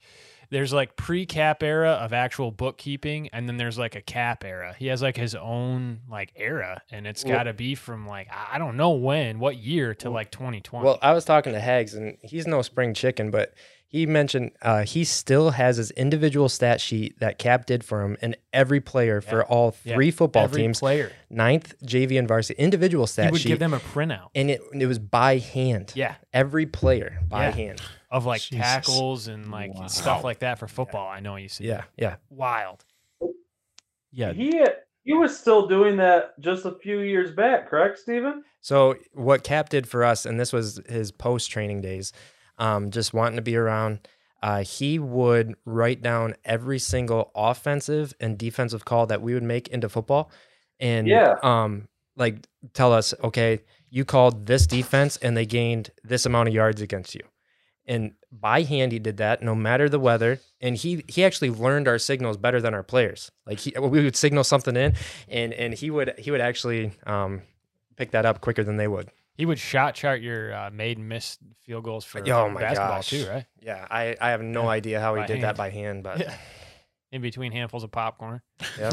there's like pre-cap era of actual bookkeeping and then there's like a cap era. He has like his own like era and it's got to be from like I don't know when, what year to like 2020. well, I was talking to Hags, and he's no spring chicken, but he mentioned uh, he still has his individual stat sheet that Cap did for him, and every player for all Yeah, three football Every teams, player. ninth JV and varsity individual stat He would sheet, give them a printout. and it it was by hand. Yeah. every player by Yeah. hand. Of like Jesus. tackles and like Wow. stuff like that for football. I know you see. Yeah, yeah. Wild. Yeah. he he was still doing that just a few years back, correct, Steven? So what Cap did for us, and this was his post training days, um, just wanting to be around. Uh, he would write down every single offensive and defensive call that we would make into football, and Yeah. um, like tell us, okay, you called this defense and they gained this amount of yards against you. And by hand, he did that, no matter the weather. And he he actually learned our signals better than our players. Like he, we would signal something in, and and he would he would actually um, pick that up quicker than they would. He would shot chart your uh, made and missed field goals for Oh my basketball gosh. too, right? Yeah, I, I have no Yeah, idea how he by did hand. that by hand, but Yeah. In between handfuls of popcorn. yeah.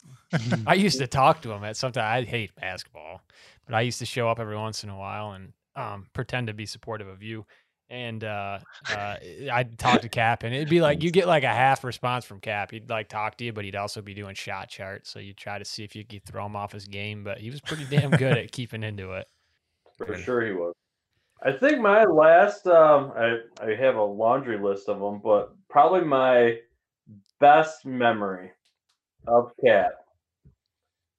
I used to talk to him at sometimes I hate basketball, but I used to show up every once in a while and um, pretend to be supportive of you. And uh, uh, I'd talk to Cap, and it'd be like you get like a half response from Cap. He'd like talk to you, but he'd also be doing shot charts. So you try to see if you could throw him off his game. But he was pretty damn good at keeping into it. For sure he was. I think my last um I I have a laundry list of them, but probably my best memory of Cap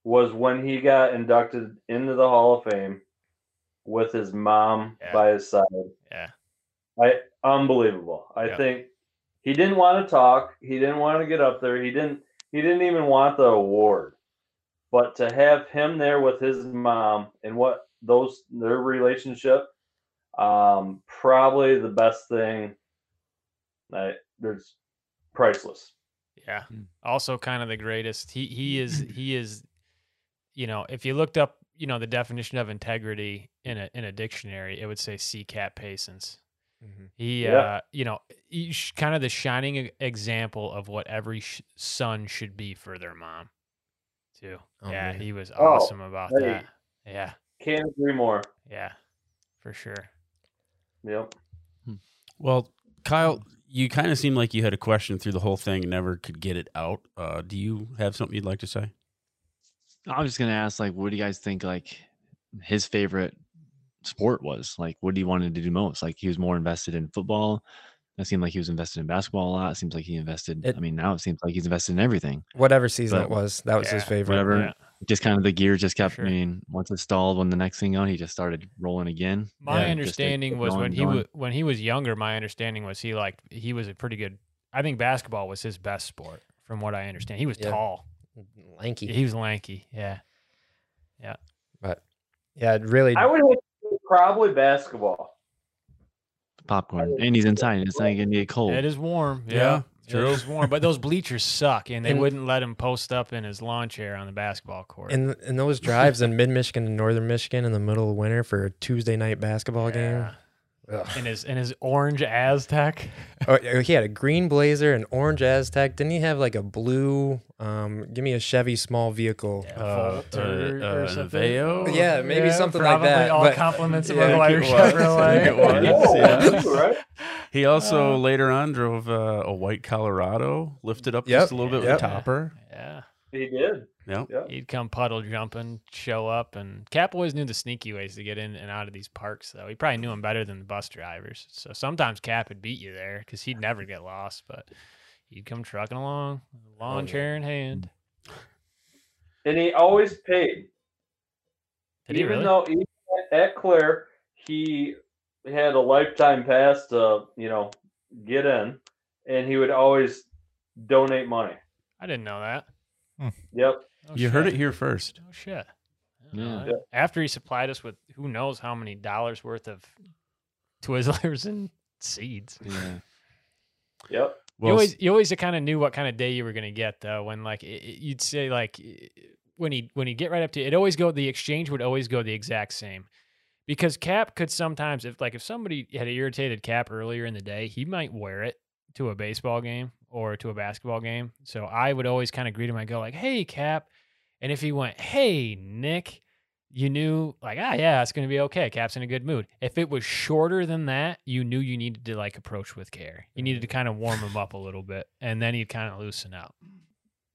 was when he got inducted into the Hall of Fame with his mom Yeah. by his side. Yeah. I unbelievable. I Yeah. think he didn't want to talk. He didn't want to get up there. He didn't. He didn't even want the award. But to have him there with his mom and what those their relationship, um, probably the best thing. That there's priceless. Yeah. Hmm. Also kind of the greatest. He he is he is you know, if you looked up, you know, the definition of integrity in a in a dictionary, it would say CCAP patience. Mhm. He Yeah. uh, you know, he's kind of the shining example of what every sh- son should be for their mom. Too. Oh, yeah, man. he was Oh, awesome about hey. that. Yeah. Can't agree more. Yeah. For sure. Yep. Well, Kyle, you kind of seem like you had a question through the whole thing and never could get it out. Uh, do you have something you'd like to say? I was just gonna ask, like, what do you guys think, like, his favorite sport was? Like, what he wanted to do most? Like, he was more invested in football. It seemed like he was invested in basketball a lot. It seems like he invested. It- I mean, now it seems like he's invested in everything. Whatever season But- it was, that was his favorite. Whatever. Yeah. Just kind of the gear just kept. sure. I mean, once it stalled, when the next thing on, he just started rolling again. My Yeah, understanding keep was when he going. was when he was younger. My understanding was he liked he was a pretty good. I think basketball was his best sport, from what I understand. He was Yeah. tall. Lanky. He was lanky. Yeah. Yeah. But yeah, it really. I would probably basketball. popcorn, and he's inside, it's not gonna get cold. It is warm. Yeah, Yeah. True. It is warm, but those bleachers suck, and they And- wouldn't let him post up in his lawn chair on the basketball court. And in those drives in mid Michigan and northern Michigan in the middle of winter for a Tuesday night basketball game. Yeah. Ugh. in his in his orange Aztek. Oh, he had a green blazer, an orange Aztek. Didn't he have like a blue? Um, give me a Chevy small vehicle. Yeah, Uh, or, uh, or uh, something. Aveo? Yeah, maybe something like probably that, All but- compliments of Yeah, I McGuire think was. I think it was. Chevrolet. Oh, yeah. that's right. He also Uh, later on drove uh, a white Colorado, lifted up Yep, just a little bit yep. with a topper. Yeah. He did. Yep. Yeah. He'd come puddle jumping, show up, and Cap always knew the sneaky ways to get in and out of these parks. Though he probably knew them better than the bus drivers. So sometimes Cap would beat you there because he'd never get lost, but he'd come trucking along, oh, lawn yeah. chair in hand. And he always paid. Did he even really? though even at Clare he had a lifetime pass to you know get in, and he would always donate money. I didn't know that. Hmm. Yep. Oh, You heard it here first. Oh shit. I Yeah. Uh, after he supplied us with who knows how many dollars worth of Twizzlers and seeds. Yeah. Yep. you always you always kind of knew what kind of day you were gonna get though. When like it, it- you'd say like when he when he get right up to it, always go the exchange would always go the exact same. Because Cap could sometimes if like if somebody had irritated Cap earlier in the day, he might wear it to a baseball game or to a basketball game. So I would always kind of greet him. I go like, "Hey Cap," and if he went, "Hey Nick," you knew like, ah, yeah, it's gonna be okay. Cap's in a good mood. If it was shorter than that, you knew you needed to like approach with care. You needed to kind of warm him up a little bit, and then he'd kind of loosen up.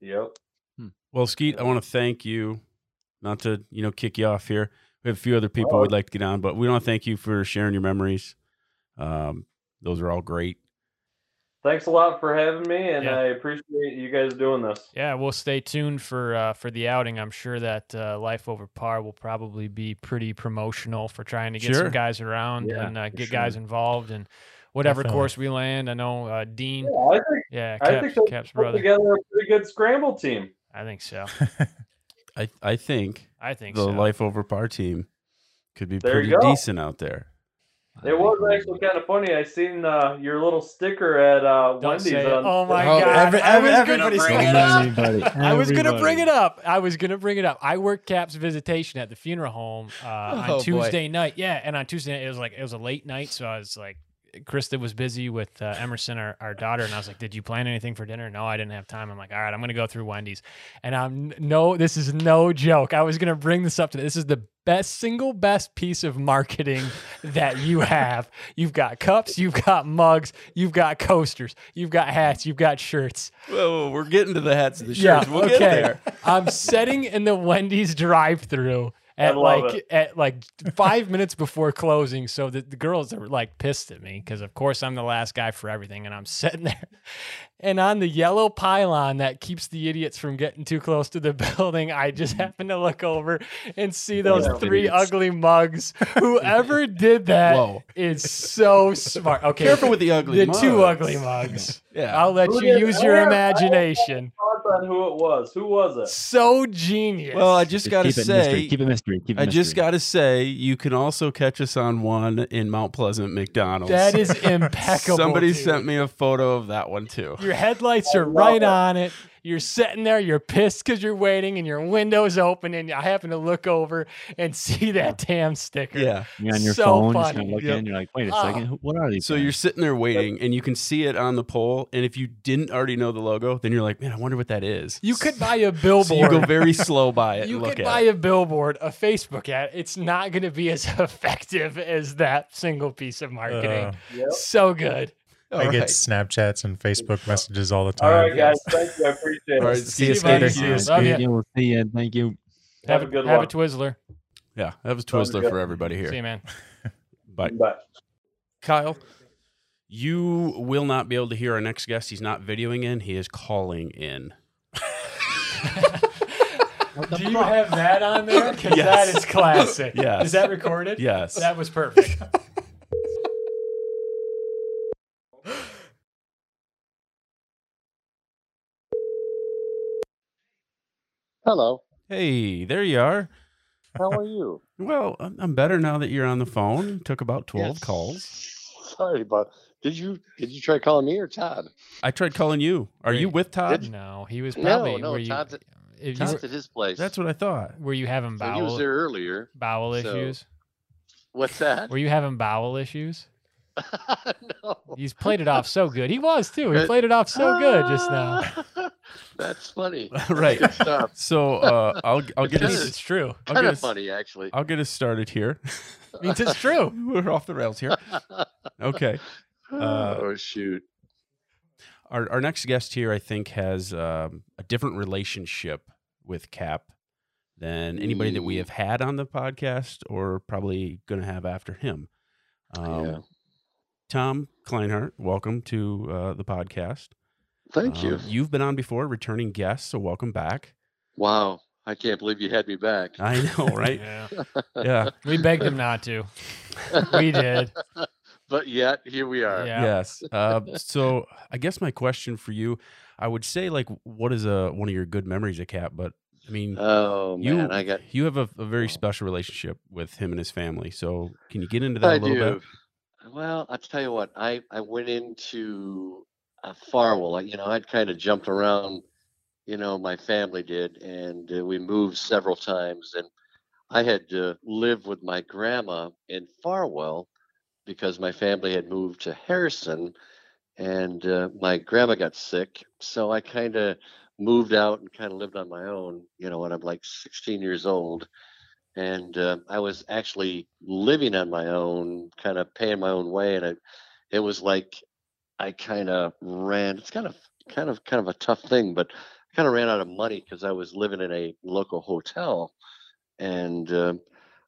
Yep. well, Skeet, I want to thank you. Not to you know kick you off here. We have a few other people we'd like to get on, but we want to thank you for sharing your memories. Um, those are all great. Thanks a lot for having me, and Yeah. I appreciate you guys doing this. Yeah, we'll stay tuned for uh, for the outing. I'm sure that uh, Life Over Par will probably be pretty promotional for trying to get Sure. some guys around Yeah, and uh, get sure. guys involved and whatever Definitely. course we land. I know uh, Dean. Yeah, I think Yeah, I Cap's, think they'll Cap's put brother. together a pretty good scramble team. I think so. I I think I think the so. Life Over Par team could be There pretty decent out there. I It was actually kind of funny. I seen uh, your little sticker at uh, Wendy's. on- Oh my Oh, god! every- I was every- gonna everybody's bring it up. Everybody, I was gonna bring it up. I was gonna bring it up. I worked Cap's visitation at the funeral home uh, on Oh, boy. Tuesday night. Yeah, and on Tuesday night it was like it was a late night, so I was like, Krista was busy with uh, Emerson, our, our daughter, and I was like, "Did you plan anything for dinner?" No, I didn't have time. I'm like, "All right, I'm gonna go through Wendy's," and I'm no, this is no joke. I was gonna bring this up to this is the best single best piece of marketing that you have. You've got cups, you've got mugs, you've got coasters, you've got hats, you've got shirts. Whoa, we're getting to the hats and the Yeah, shirts. we'll okay. get there. I'm sitting in the Wendy's drive-through at like it. at like five minutes before closing. So the, the girls are like pissed at me because of course I'm the last guy for everything, and I'm sitting there. And on the yellow pylon that keeps the idiots from getting too close to the building, I just mm-hmm. happen to look over and see those Yeah. three Idiots. ugly mugs. Whoever did that is Whoa. so smart. Okay, Careful with the ugly mugs. the two mugs. ugly mugs. Yeah. I'll let Who you did- use I your I have- imagination. thought on who it was. Who was it? So genius. Well, I just got to keep it mystery. say, Keep it mystery. Keep it I just got to say, you can also catch us on one in Mount Pleasant McDonald's. that is impeccable. Somebody dude. sent me a photo of that one too. Your headlights are right it. on it. You're sitting there, you're pissed because you're waiting, and your window's open, and I happen to look over and see that damn sticker. Yeah. You're on your so phone, just funny. kind of looking, Yep. and you're like, wait a Oh. second, what are these? So guys? you're sitting there waiting, and you can see it on the pole. And if you didn't already know the logo, then you're like, man, I wonder what that is. You could buy a billboard. So you go very slow by it You and look could at buy it. a billboard, a Facebook ad. It's not going to be as effective as that single piece of marketing. Uh, Yep. so good. I All get. Snapchats and Facebook messages all the time. All right, guys. Thank you. I appreciate All right, it. See you, See you, buddy. Skeeter. See you. Thank Love you. We'll see you. Thank you. Have, Have a good one. have one. a Twizzler. Yeah, that was Twizzler for everybody here. See you, man. But Bye. Kyle, you will not be able to hear our next guest. He's not videoing in; he is calling in. Do you have that on there? Because Yes. that is classic. Yes. Is that recorded? Yes. That was perfect. Hello. Hey, there you are. How are you? Well, I'm I'm better now that you're on the phone. Took about twelve Yes. calls. Sorry, but did you did you try calling me or Todd? I tried calling you. Are you with Todd? no, he was No, probably. no, were you, Todd's at- Todd's were, at his place. That's what I thought. were you having so he was bowel there earlier. bowel so- issues? What's that? Were you having bowel issues? no. He's played it off so good. He was too. He played it off so good just now. That's funny. right. Good. So uh, I'll I'll get It Means us it's true. I'll Kind get of us funny, actually. I'll get us started here. Means it's true. We're off the rails here. Okay. Uh, oh shoot. Our our next guest here, I think, has um, a different relationship with Cap than anybody that we Mm. have had on the podcast, or probably going to have after him. Um, Yeah. Tom Kleinhardt, welcome to uh, the podcast. Thank you. Um, you've been on before, returning guest, so welcome back. Wow. I can't believe you had me back. I know, right? Yeah. yeah. We begged him not to. We did. but yet here we are. Yeah. Yes. Uh, so I guess my question for you, I would say, like, what is a one of your good memories of Cap? But I mean, Oh you man, I got you have a, a very special relationship with him and his family. So can you get into that I a little do. bit? Well, I'll tell you what. I I went into Farwell. You know, I'd kind of jumped around. You know, my family did, and uh, we moved several times. And I had uh, lived with my grandma in Farwell because my family had moved to Harrison, and uh, my grandma got sick. So I kind of moved out and kind of lived on my own. You know, when I'm like 16 years old and uh, I was actually living on my own, kind of paying my own way, and it, it was like I kind of ran. It's kind of kind of kind of a tough thing, but I kind of ran out of money because I was living in a local hotel, and um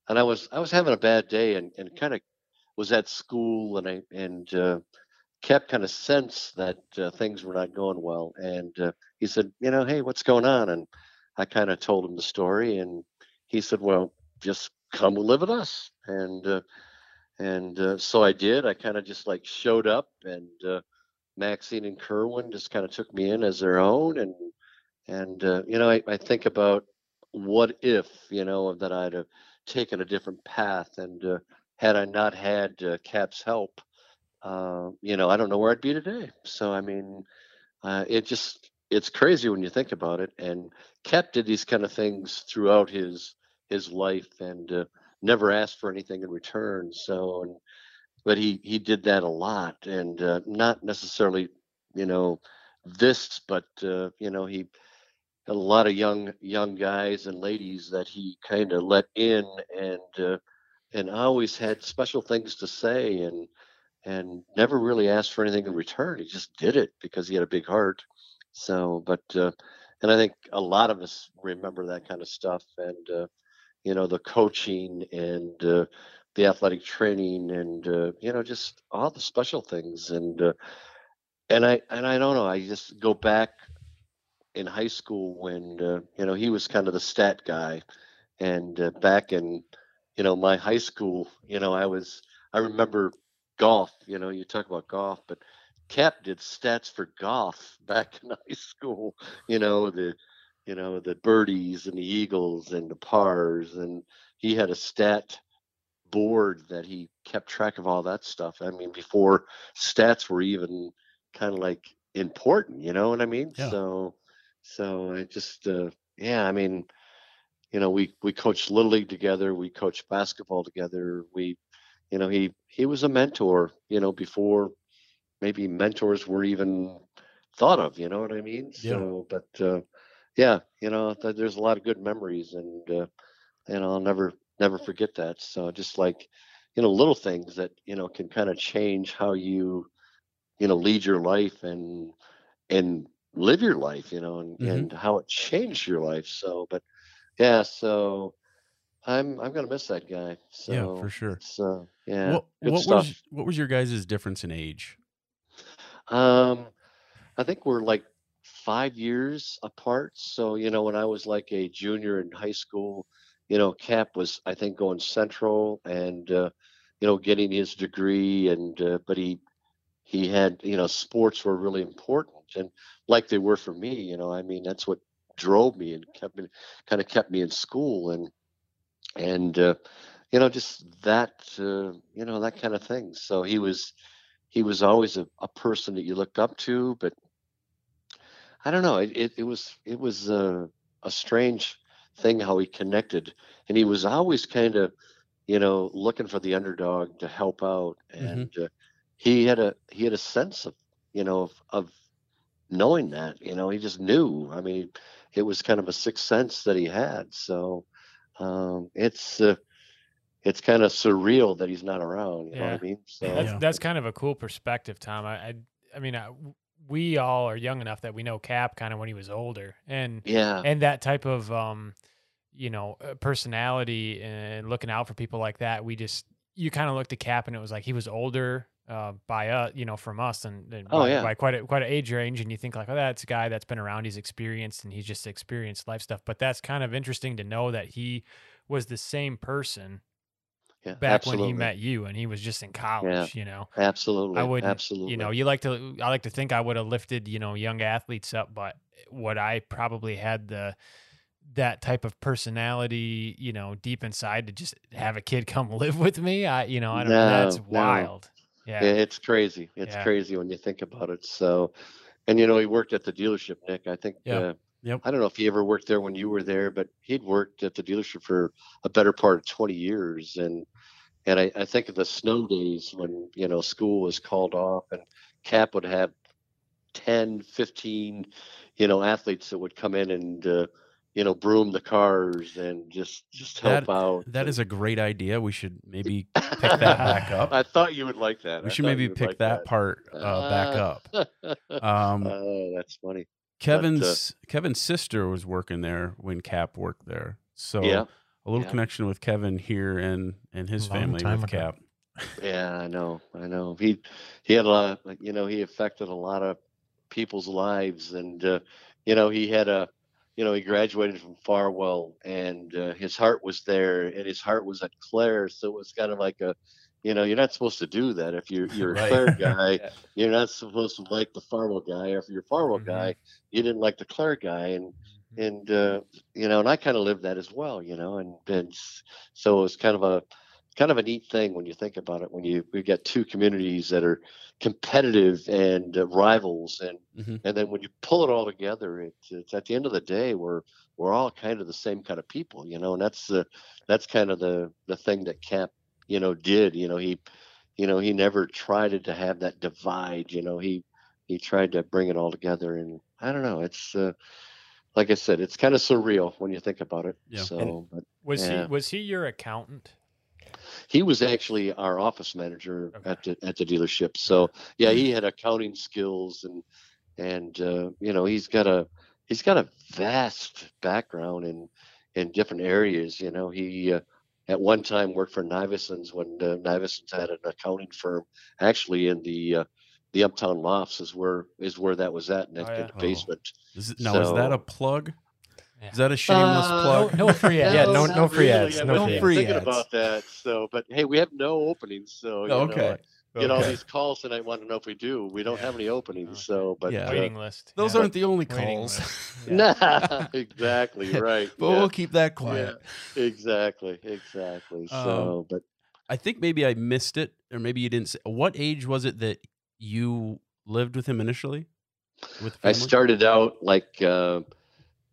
and I was I was having a bad day, and and kind of was at school, and I and uh, kept kind of sense that uh, things were not going well, and uh, he said, you know, hey, what's going on? And I kind of told him the story, and he said, "Well, just come live with us." And uh, and uh, so I did. I kind of just like showed up, and uh, Maxine and Kerwin just kind of took me in as their own. And and uh, you know, I, I think about what if you know that I'd have taken a different path, and uh, had I not had uh, Cap's help, uh, you know, I don't know where I'd be today. So I mean, it just it's crazy when you think about it. And Cap did these kind of things throughout his his life and uh, never asked for anything in return. So, and, but he he did that a lot, and uh, not necessarily, you know, this, but uh, you know, he had a lot of young young guys and ladies that he kind of let in, and uh, and always had special things to say, and and never really asked for anything in return. He just did it because he had a big heart. So, but uh, and I think a lot of us remember that kind of stuff, and uh, you know, the coaching and uh, the athletic training, and uh, you know, just all the special things, and uh, and I and I don't know. I just go back in high school when uh, you know he was kind of the stat guy, and uh, back in you know my high school, you know, I was I remember golf. You know, you talk about golf, but Cap did stats for golf back in high school. You know the, you know the birdies and the eagles and the pars, and he had a stat board that he kept track of all that stuff. I mean, before stats were even kind of like important, you know what I mean? Yeah. So, so I just, uh, yeah, I mean, you know, we we coached little league together, we coached basketball together. We, you know, he he was a mentor, you know, before maybe mentors were even thought of. You know what I mean? Yeah. So, but uh, yeah, you know, th- there's a lot of good memories, and uh, and I'll never never forget that. So just like, you know, little things that you know can kind of change how you, you know, lead your life and and live your life, you know, and, Mhm. and how it changed your life. So, but yeah, so I'm I'm gonna miss that guy. So yeah, for sure. So yeah, what what was what was your guys' difference in age? Um, I think we're like five years apart. So, you know, when I was like a junior in high school, you know, Cap was, I think, going central and, uh, you know, getting his degree. And, uh, but he, he had, you know, sports were really important and like they were for me, you know, I mean, that's what drove me and kept me, kind of kept me in school and, and, uh, you know, just that, uh, you know, that kind of thing. So he was, he was always a, a person that you looked up to, but I don't know. It it, it was it was uh, a strange thing how he connected, and he was always kind of, you know, looking for the underdog to help out, and uh, he had a he had a sense of, you know, of, of knowing that. You know, he just knew. I mean, it was kind of a sixth sense that he had. So um, it's uh, it's kind of surreal that he's not around. You know what Yeah. I mean? So That's Yeah. that's kind of a cool perspective, Tom. I I, I mean, I, we all are young enough that we know Cap kind of when he was older, and yeah. and that type of um, you know, uh, personality and looking out for people like that. We just you kind of looked at Cap, and it was like he was older. Uh, by us, you know, from us, and, and Oh, by, yeah. by quite a quite an age range, and you think like, oh, that's a guy that's been around, he's experienced, and he's just experienced life stuff. But that's kind of interesting to know that he was the same person Yeah, back when he met you, and he was just in college, you know. Absolutely. I wouldn't, Absolutely. you know, you like to, I like to think I would have lifted, you know, young athletes up, but what I probably had the, that type of personality, you know, deep inside to just have a kid come live with me. I, you know, I don't know. That's No, no. wild. Yeah. Yeah, it's crazy. It's Yeah. crazy when you think about it. So, and you know, he worked at the dealership, Nick. I think. Yep. Uh, Yep. I don't know if he ever worked there when you were there, but he'd worked at the dealership for a better part of 20 years. And and I, I think of the snow days when you know school was called off, and Cap would have 10, 15, you know, athletes that would come in and uh, you know broom the cars and just just help That- out. That is a great idea. We should maybe pick that back up. I thought you would like that. we I should maybe pick like that, part uh, back up. up. Um, oh, that's funny. Kevin's Kevin's sister was working there when Cap worked there, so Yeah, a little yeah. connection with Kevin here and and his family with ago. Cap. yeah, I know, I know. He he had a lot, of, you know, he affected a lot of people's lives, and uh, you know, he had a, you know, he graduated from Farwell, and uh, his heart was there, and his heart was at Clare, so it was kind of like a, you know, you're not supposed to do that if you're you're a Right. Clare guy. Yeah. You're not supposed to like the Farwell guy, or if you're a Farwell Mhm. guy, you didn't like the Clare guy, and and uh, you know, and I kind of lived that as well, you know, and, and so it was kind of a kind of a neat thing when you think about it. When you we got two communities that are competitive and uh, rivals, and Mhm. and then when you pull it all together, it's, it's at the end of the day we're we're all kind of the same kind of people, you know, and that's the that's kind of the the thing that Cap, you know, did. You know, he you know he never tried to have that divide. You know, he he tried to bring it all together, and I don't know, it's. Uh, like I said, it's kind of surreal when you think about it. Yeah. So, but Was Yeah. he, was he your accountant? he was actually our office manager Okay. at the at the dealership. So yeah, he had accounting skills and and uh, you know he's got a he's got a vast background in in different areas. You know he uh, at one time worked for Niveson's when uh, Niveson's had an accounting firm actually in the uh, the uptown lofts is where is where that was at in, Oh, the- in yeah. the basement. Is it, now is that a plug? Yeah. Is that a shameless Uh, plug? No, no free ads. Yeah, no- no free really. ads, I no wasn't free thinking ads. about that. So, but hey, we have no openings, so you Oh, know, okay. get all these calls and I Want to know if we do? We don't have any openings, so but Yeah. uh, Waiting list. Those yeah. aren't the only calls. list. Yeah. Nah, exactly right. but yeah, we'll keep that quiet. exactly, exactly. Um, So, but I think maybe I missed it, or maybe you didn't. Say, what age was it that you lived with him initially? With I started out like uh,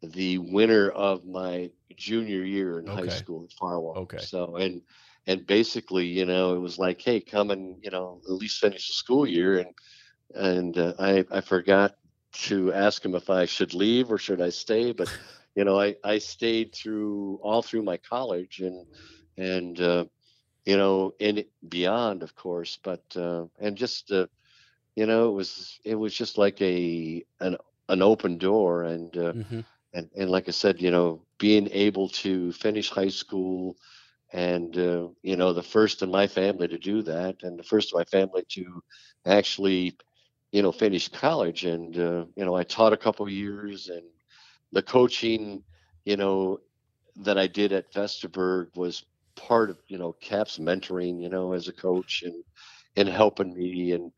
the winter of my junior year in high school at Farwell. Okay. So and and basically, you know, it was like, hey, come and you know at least finish the school year, and and uh, I I forgot to ask him if I should leave or should I stay, but you know, I I stayed through all through my college and and uh, you know and beyond, of course, but uh, and just. You know it was it was just like a an an open door and uh, Mhm. and and like I said you know being able to finish high school and uh, you know the first in my family to do that and the first of my family to actually you know finish college and uh, you know I taught a couple years and the coaching you know that I did at Vestaburg was part of you know Cap's mentoring you know as a coach and and helping me and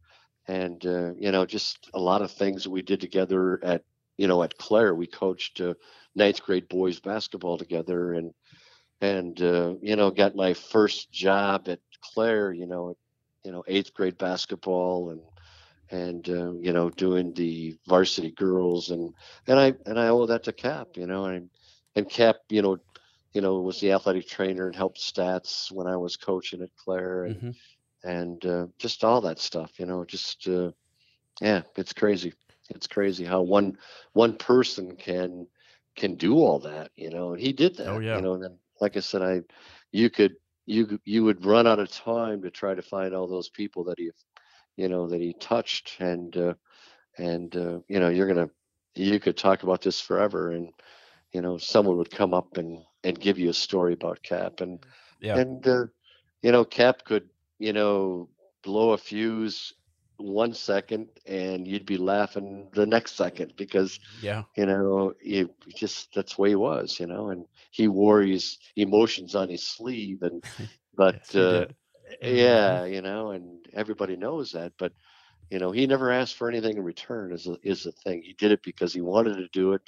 and uh, you know just a lot of things that we did together at you know at Clare we coached uh, ninth grade boys basketball together and and uh, you know got my first job at Clare you know you know eighth grade basketball and and uh, you know doing the varsity girls and and I and I owe that to Cap you know and and Cap you know you know was the athletic trainer and helped stats when I was coaching at Clare and Mhm. And uh, just all that stuff you know just uh, yeah it's crazy it's crazy how one one person can can do all that you know and he did that Oh, yeah. you know and then like i said i you could you you would run out of time to try to find all those people that he you know that he touched and uh, and uh, you know you're gonna you could talk about this forever and you know someone would come up and and give you a story about cap and Yeah. and uh, you know cap could you know blow a fuse one second and you'd be laughing the next second because Yeah. you know you just that's the way he was you know and he wore his emotions on his sleeve and but Yes, uh, yeah you know and everybody knows that but you know he never asked for anything in return is a, is the thing. He did it because he wanted to do it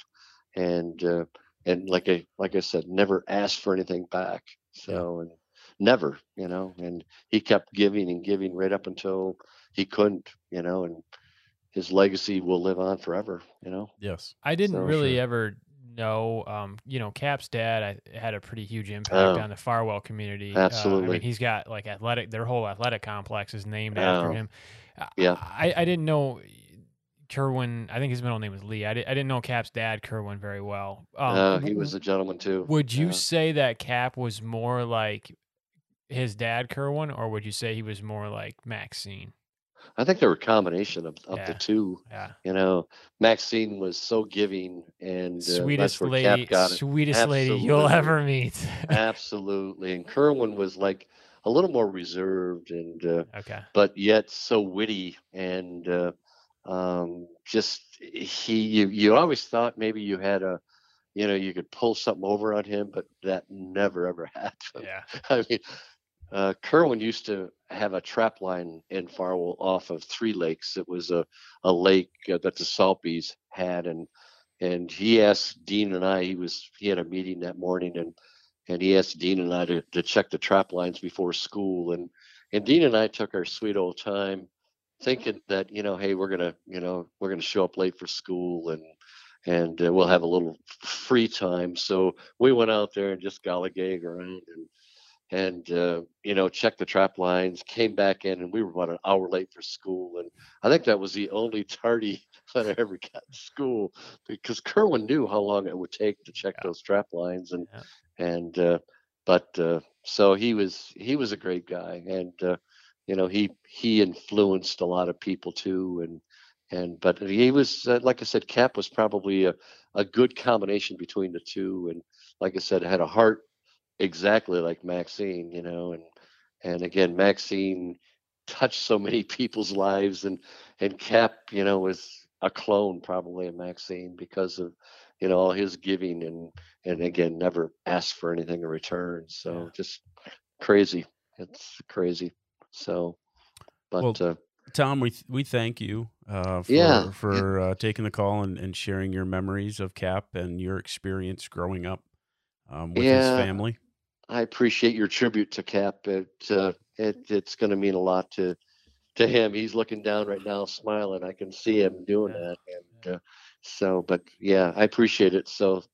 and uh, and like i like i said never asked for anything back so and never you know and he kept giving and giving right up until he couldn't you know and his legacy will live on forever you know Yes. I didn't So, really sure. ever know. Um, you know, Cap's dad I, had a pretty huge impact Oh. on the Farwell community. Uh, I Absolutely. mean, he's got like athletic. Their whole athletic complex is named after Oh. him. Yeah. I, I didn't know Kerwin. I think his middle name was Lee. I, di- I didn't know Cap's dad Kerwin very well. Um, uh, he was a gentleman too Would you yeah. say that Cap was more like his dad Kerwin, or would you say he was more like Maxine? i think they were a combination of, of the two Yeah, you know maxine was so giving and uh, sweetest where lady, cap got it sweetest lady you'll ever meet. absolutely and kerwin was like a little more reserved and uh, okay. but yet so witty and uh, um, just he you, you always thought maybe you had a you know you could pull something over on him but that never ever happened Yeah. i mean uh, kerwin used to have a trap line in farwell off of three lakes it was a, a lake uh, that the saltbees had and and he asked dean and i he was he had a meeting that morning and and he asked dean and i to, to check the trap lines before school and and Dean and I took our sweet old time thinking that, you know, hey, we're to, you know, we're to show up late for school and, and uh, we'll have a little free time. So we went out there and just gollygag around and, and, uh, you know, checked the trap lines, came back in and we were about an hour late for school. And I think that was the only tardy that I ever got to school because Kerwin knew how long it would take to check those trap lines. And, and, uh, but, uh, so he was he was a great guy and uh, you know he he influenced a lot of people too and and but he was uh, like i said cap was probably a, a good combination between the two and like i said had a heart exactly like maxine you know and and again maxine touched so many people's lives and and cap you know was a clone probably of maxine because of you know all his giving and and again never asked for anything in return so Yeah. just crazy it's crazy so But Well, uh, Tom, we we thank you uh, for Yeah. for uh, taking the call and, and sharing your memories of Cap and your experience growing up um, with Yeah. his family. I appreciate your tribute to Cap. It, uh, it it's going to mean a lot to to him. He's looking down right now, smiling. I can see him doing Yeah. that, and uh, so. But yeah, I appreciate it. So,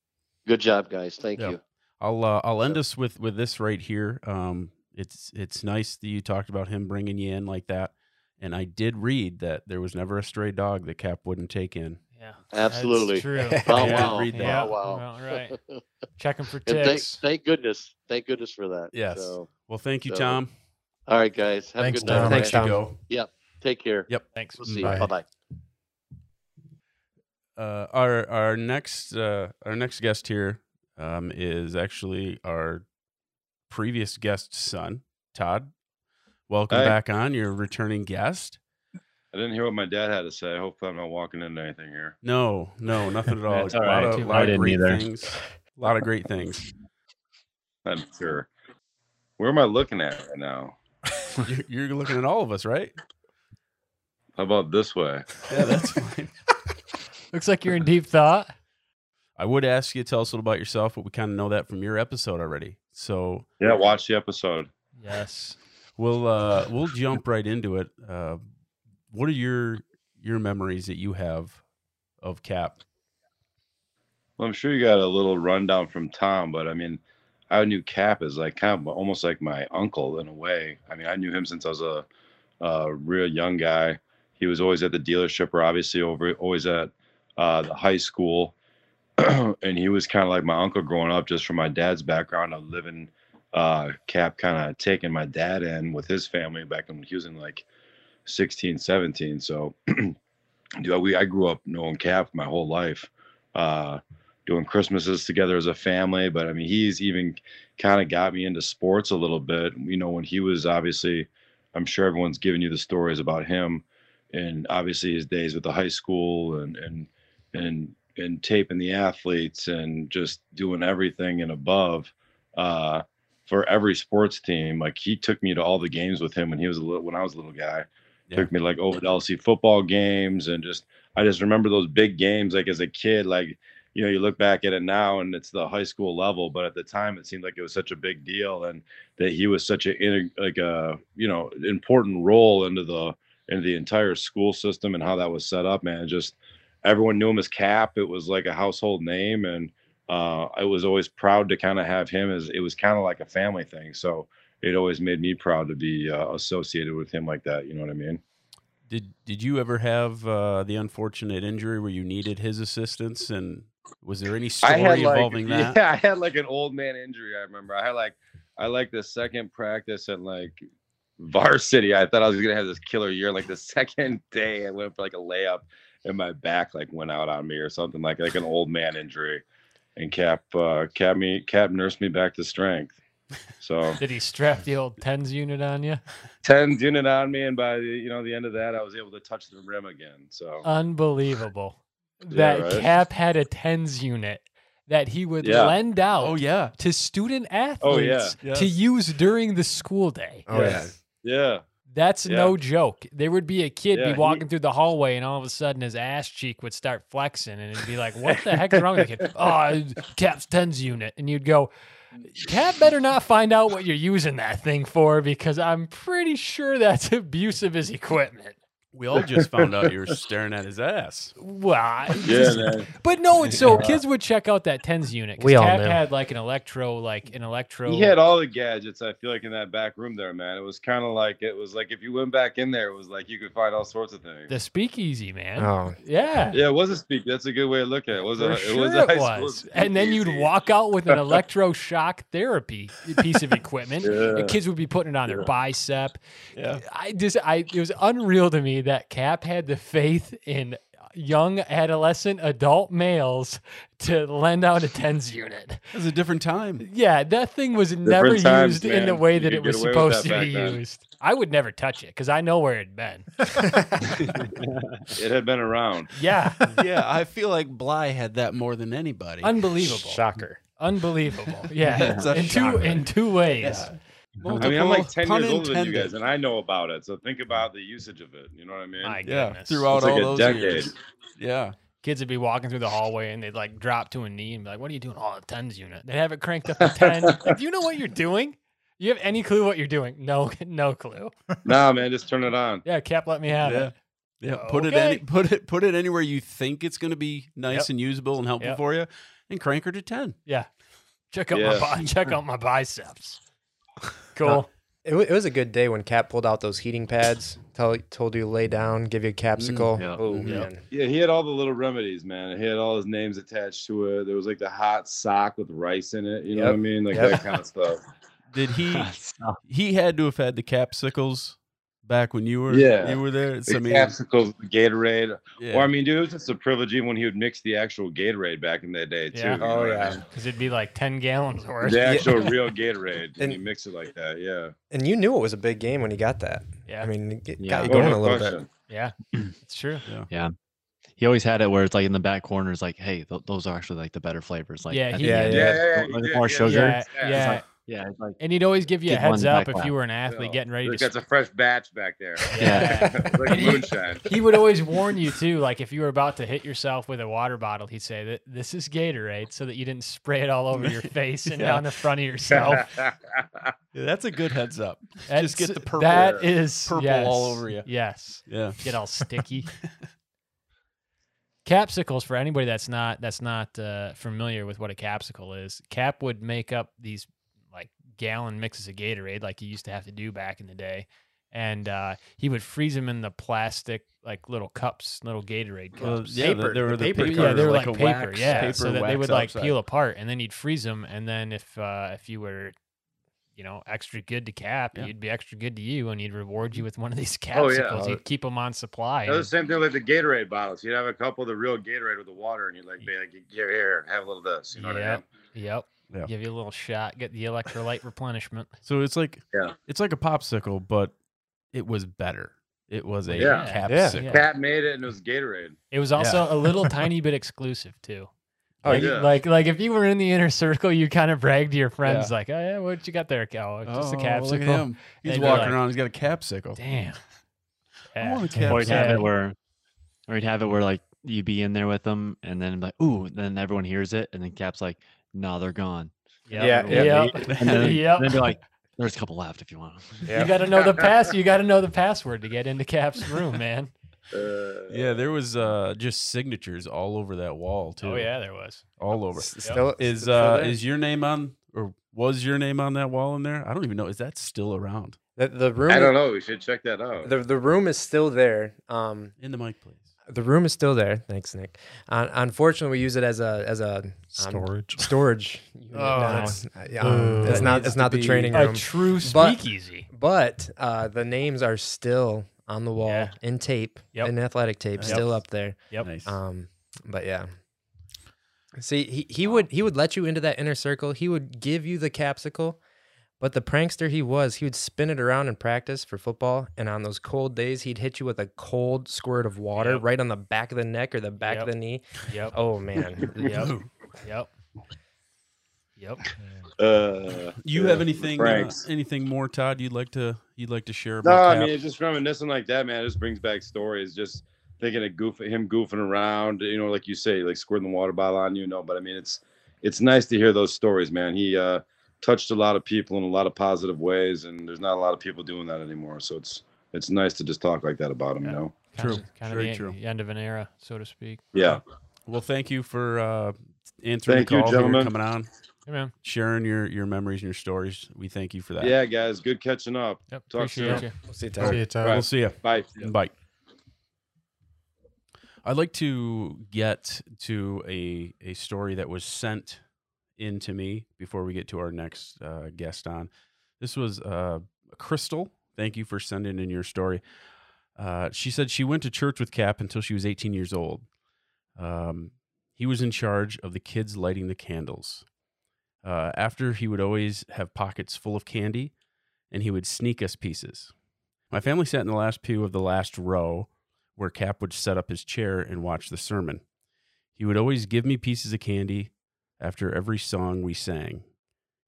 good job, guys. Thank Yeah. you. I'll uh, I'll end us with with this right here. Um, it's it's nice that you talked about him bringing you in like that, and I did read that there was never a stray dog that Cap wouldn't take in. Yeah, Absolutely. That's true. Oh, Yeah, wow. read that. Yeah, Oh, wow. well, right. Checking for And thank, ticks. thank goodness. Thank goodness for that. Yes. So, Well, thank you, So, Tom. all right, guys. Have Thanks, a good night. Tom. Thanks, Tom. go. Take care. Yep. Thanks. We'll see you. Bye. Bye bye. Uh, our our next uh, our next guest here um, is actually our previous guest's son, Todd. Welcome Hey. back on. You're a returning guest. I didn't hear what my dad had to say. Hopefully, I'm not walking into anything here. No, no, nothing at all. All a lot right. of, I lot of didn't great either. things. A lot of great things. I'm sure. Where am I looking at right now? You're, you're looking at all of us, right? How about this way? Yeah, that's fine. Looks like you're in deep thought. I would ask you to tell us a little about yourself, but we kind of know that from your episode already. So Yeah, watch the episode. Yes. we'll uh, we'll jump right into it. Uh, what are your your memories that you have of Cap? Well, I'm sure you got a little rundown from Tom, but I mean, I knew Cap as like kind of almost like my uncle in a way. I mean, I knew him since I was a, a real young guy. He was always at the dealership or obviously over always at uh, the high school. and he was kind of like my uncle growing up just from my dad's background of living uh, Cap kind of taking my dad in with his family back when he was in like 16, 17. So we I grew up knowing Cap my whole life. Uh, doing Christmases together as a family. But I mean, he's even kind of got me into sports a little bit. You know, when he was obviously, I'm sure everyone's giving you the stories about him, and obviously his days with the high school and and and and taping the athletes and just doing everything and above. Uh, for every sports team, like he took me to all the games with him when he was a little when I was a little guy. Yeah. Took me like over to LC football games and just I just remember those big games like as a kid, like you know, you look back at it now and it's the high school level, but at the time it seemed like it was such a big deal and that he was such a like a you know important role into the into the entire school system and how that was set up, man. Just everyone knew him as Cap. It was like a household name, and uh, I was always proud to kind of have him as it was kind of like a family thing. So it always made me proud to be uh, associated with him like that. You know what I mean? Did Did you ever have uh, the unfortunate injury where you needed his assistance? And was there any story I had like, involving that? Yeah, I had like an old man injury. I remember. I had like, I like the second practice and like varsity. I thought I was gonna have this killer year. Like the second day, I went for like a layup, and my back like went out on me or something like like an old man injury. And Cap, uh, Cap me, Cap nursed me back to strength. So Did he strap the old tens unit on you? tens unit on me, and by the you know the end of that, I was able to touch the rim again. So Unbelievable. Yeah, that right? Cap had a tens unit that he would Yeah. lend out Oh yeah, to student athletes Oh, yeah. to Yes. use during the school day. Oh yeah. yeah, That's Yeah. no joke. There would be a kid Yeah, be he- walking through the hallway, and all of a sudden his ass cheek would start flexing, and it'd be like, "What the heck is wrong with the kid?" Oh, Cap's tens unit, and you'd go, "Cap better not find out what you're using that thing for, because I'm pretty sure that's abuse of his equipment." We all just found out you were staring at his ass. Well, I yeah, just- man. but no, it's so kids would check out that tens unit. 'cause We all Cap knew. had like an electro, like an electro. He had all the gadgets. I feel like in that back room there, man. It was kind of like it was like if you went back in there, it was like you could find all sorts of things. the speakeasy, man. Oh, yeah. yeah, it was a speak. That's a good way to look at it. It was For a sure it was high it school was. And then you'd walk out with an electroshock therapy piece of equipment. The kids would be putting it on their bicep. Yeah. I just I it was unreal to me that Cap had the faith in young adolescent adult males to lend out a tens unit. It was a different time. Yeah, that thing was never times, used in the way that it was get away supposed to be back then. used. I would never touch it because I know where it'd been. It had been around. Yeah, yeah, I feel like Bly had that more than anybody. unbelievable. shocker. Unbelievable. Yeah, It's a in two in two ways. I mean, I'm like 10 Pun years older than you guys, and I know about it. So think about the usage of it. You know what I mean? My Yeah, goodness. throughout It's like all a those decade. years. Yeah. Kids would be walking through the hallway and they'd like drop to a knee and be like, "What are you doing?" Oh, the tens unit. They have it cranked up to ten. like, do you know what you're doing? You have any clue what you're doing? No, no clue. Nah, man, just turn it on. Yeah, Cap, let me have Yeah. it. Yeah. Oh, put it any put it put it anywhere you think it's gonna be nice Yep. and usable and helpful Yep. for you, and crank her to ten. Yeah, check out Yeah. my check out my biceps. Cool. It, wa- it was a good day when Cap pulled out those heating pads, tell, told you to lay down, give you a capsicle. yeah. Oh Mhm. man, Yeah, he had all the little remedies, man. He had all his names attached to it. There was like the hot sock with rice in it. You know what I mean? Like Yep. that kind of stuff. Did he? he had to have had the capsicles back when you were Yeah. you were there. The So, I mean, capsicles, the Gatorade. yeah. Or I mean, dude, it was just a privilege even when he would mix the actual Gatorade back in that day too. Oh, yeah. Oh, yeah. Because it'd be like ten gallons worth. The actual real Gatorade And- you mix it like that. Yeah. and you knew it was a big game when you got that. Yeah, I mean, it get- Yeah. got you Oh, no a little bit. yeah, it's true. Yeah. He always had it where it's like in the back corners, like, hey, th- those are actually like the better flavors. Like, Yeah, he- the Yeah, yeah. Yeah, yeah, yeah. more did, sugar. Yeah, yeah. yeah. Yeah, like And he'd always give you a heads up if you were an athlete Yeah. getting ready Look, to. that's a fresh batch back there. Yeah. Like he- moonshine. he would always warn you too, like if you were about to hit yourself with a water bottle, he'd say that this is Gatorade, so that you didn't spray it all over your face and Yeah. down the front of yourself. Yeah, that's a good heads up. Just get the purple. That is purple yes, all over you. Yes, yeah. get all sticky. Capsicles for anybody that's not that's not uh, familiar with what a capsicle is. Cap would make up these like gallon mixes of Gatorade, like he used to have to do back in the day, and uh, he would freeze them in the plastic like little cups, little Gatorade Well, cups. yeah, Paper, the, they were the the paper paper, yeah, they were like, a paper, wax, yeah, paper so that they would like outside. peel apart, and then he'd freeze them, and then if uh, if you were, you know, extra good to Cap, Yeah. he'd be extra good to you, and he'd reward you with one of these Oh, yeah. capsicles. He'd keep them on supply. That was and- the same thing with the Gatorade bottles. You'd have a couple of the real Gatorade with the water, and you'd like be like, "Here, here, have a little of this." You know what I Yep. mean? Yep. Yeah. Give you a little shot, get the electrolyte replenishment. So it's like Yeah. it's like a popsicle, but it was better. It was a Yeah. Yeah. capsicle. Yeah. Cap made it, and it was Gatorade. It was also a little tiny bit exclusive too. Oh, like, yeah. like like if you were in the inner circle, you kind of brag to your friends like, "Oh yeah, what you got there, Cal? It's just a Oh, capsicle." Look at him. He's walking like, around. He's got a capsicle. Damn. I want a Yeah. or he'd have Yeah. it where, or he'd have it where like you'd be in there with them, and then like, ooh, then everyone hears it, and then Cap's like, no, they're gone. Yep. Yeah, yeah. Yep. And then, Yep. then be like, there's a couple left if you want 'em." You got to know the pass. You got to know the password to get into Cap's room, man. Uh, Yeah, there was uh just signatures all over that wall too. Oh yeah, there was. all over. S- Still, Is still uh there. is your name on or was your name on that wall in there? I don't even know. Is that still around? the, the room? I don't know. We should check that out. The the room is still there. Um, In the mic, please. The room is still there. Thanks, Nick. Uh, unfortunately, we use it as a as a um, Storage. storage. unit Oh, now. that's- Uh, yeah, um, Uh, it's not it's not the be training A room. true But- speakeasy. But uh, the names are still on the wall Yeah. in tape, Yep. in athletic tape, Yep. still up there. Yep. Nice. Um, but yeah. See, he, he would he would let you into that inner circle. He would give you the capsicle, but the prankster he was, he would spin it around in practice for football. And on those cold days, he'd hit you with a cold squirt of water Yep. right on the back of the neck or the back Yep. of the knee. Yep. Oh man, Yep. Yep. Yep. Uh, you yeah, have anything uh, anything more, Todd? You'd like to you'd like to share about? No, about? I mean, it's just reminiscing like that, man. It just brings back stories. Just thinking of goof, him goofing around, you know, like you say, like squirting the water bottle on you, you know. But I mean, it's it's nice to hear those stories, man. He uh, touched a lot of people in a lot of positive ways, and there's not a lot of people doing that anymore. So it's it's nice to just talk like that about him, Yeah. you know. True. Kind of, kind Very of the, true. the end of an era, so to speak. Yeah. well, thank you for uh, answering Thank the you, call here, gentlemen. coming on, Hey, man. sharing your your memories and your stories. We thank you for that. Yeah, guys. Good catching up. Yep. Talk Appreciate soon. you. we'll see you See you, Todd. Right. We'll see you. Bye. Bye. I'd like to get to a a story that was sent in to me before we get to our next uh, guest on. This was uh, Crystal. Thank you for sending in your story. Uh, she said she went to church with Cap until she was 18 years old. Um, he was in charge of the kids lighting the candles. Uh, after, he would always have pockets full of candy, and he would sneak us pieces. My family sat in the last pew of the last row where Cap would set up his chair and watch the sermon. He would always give me pieces of candy after every song we sang.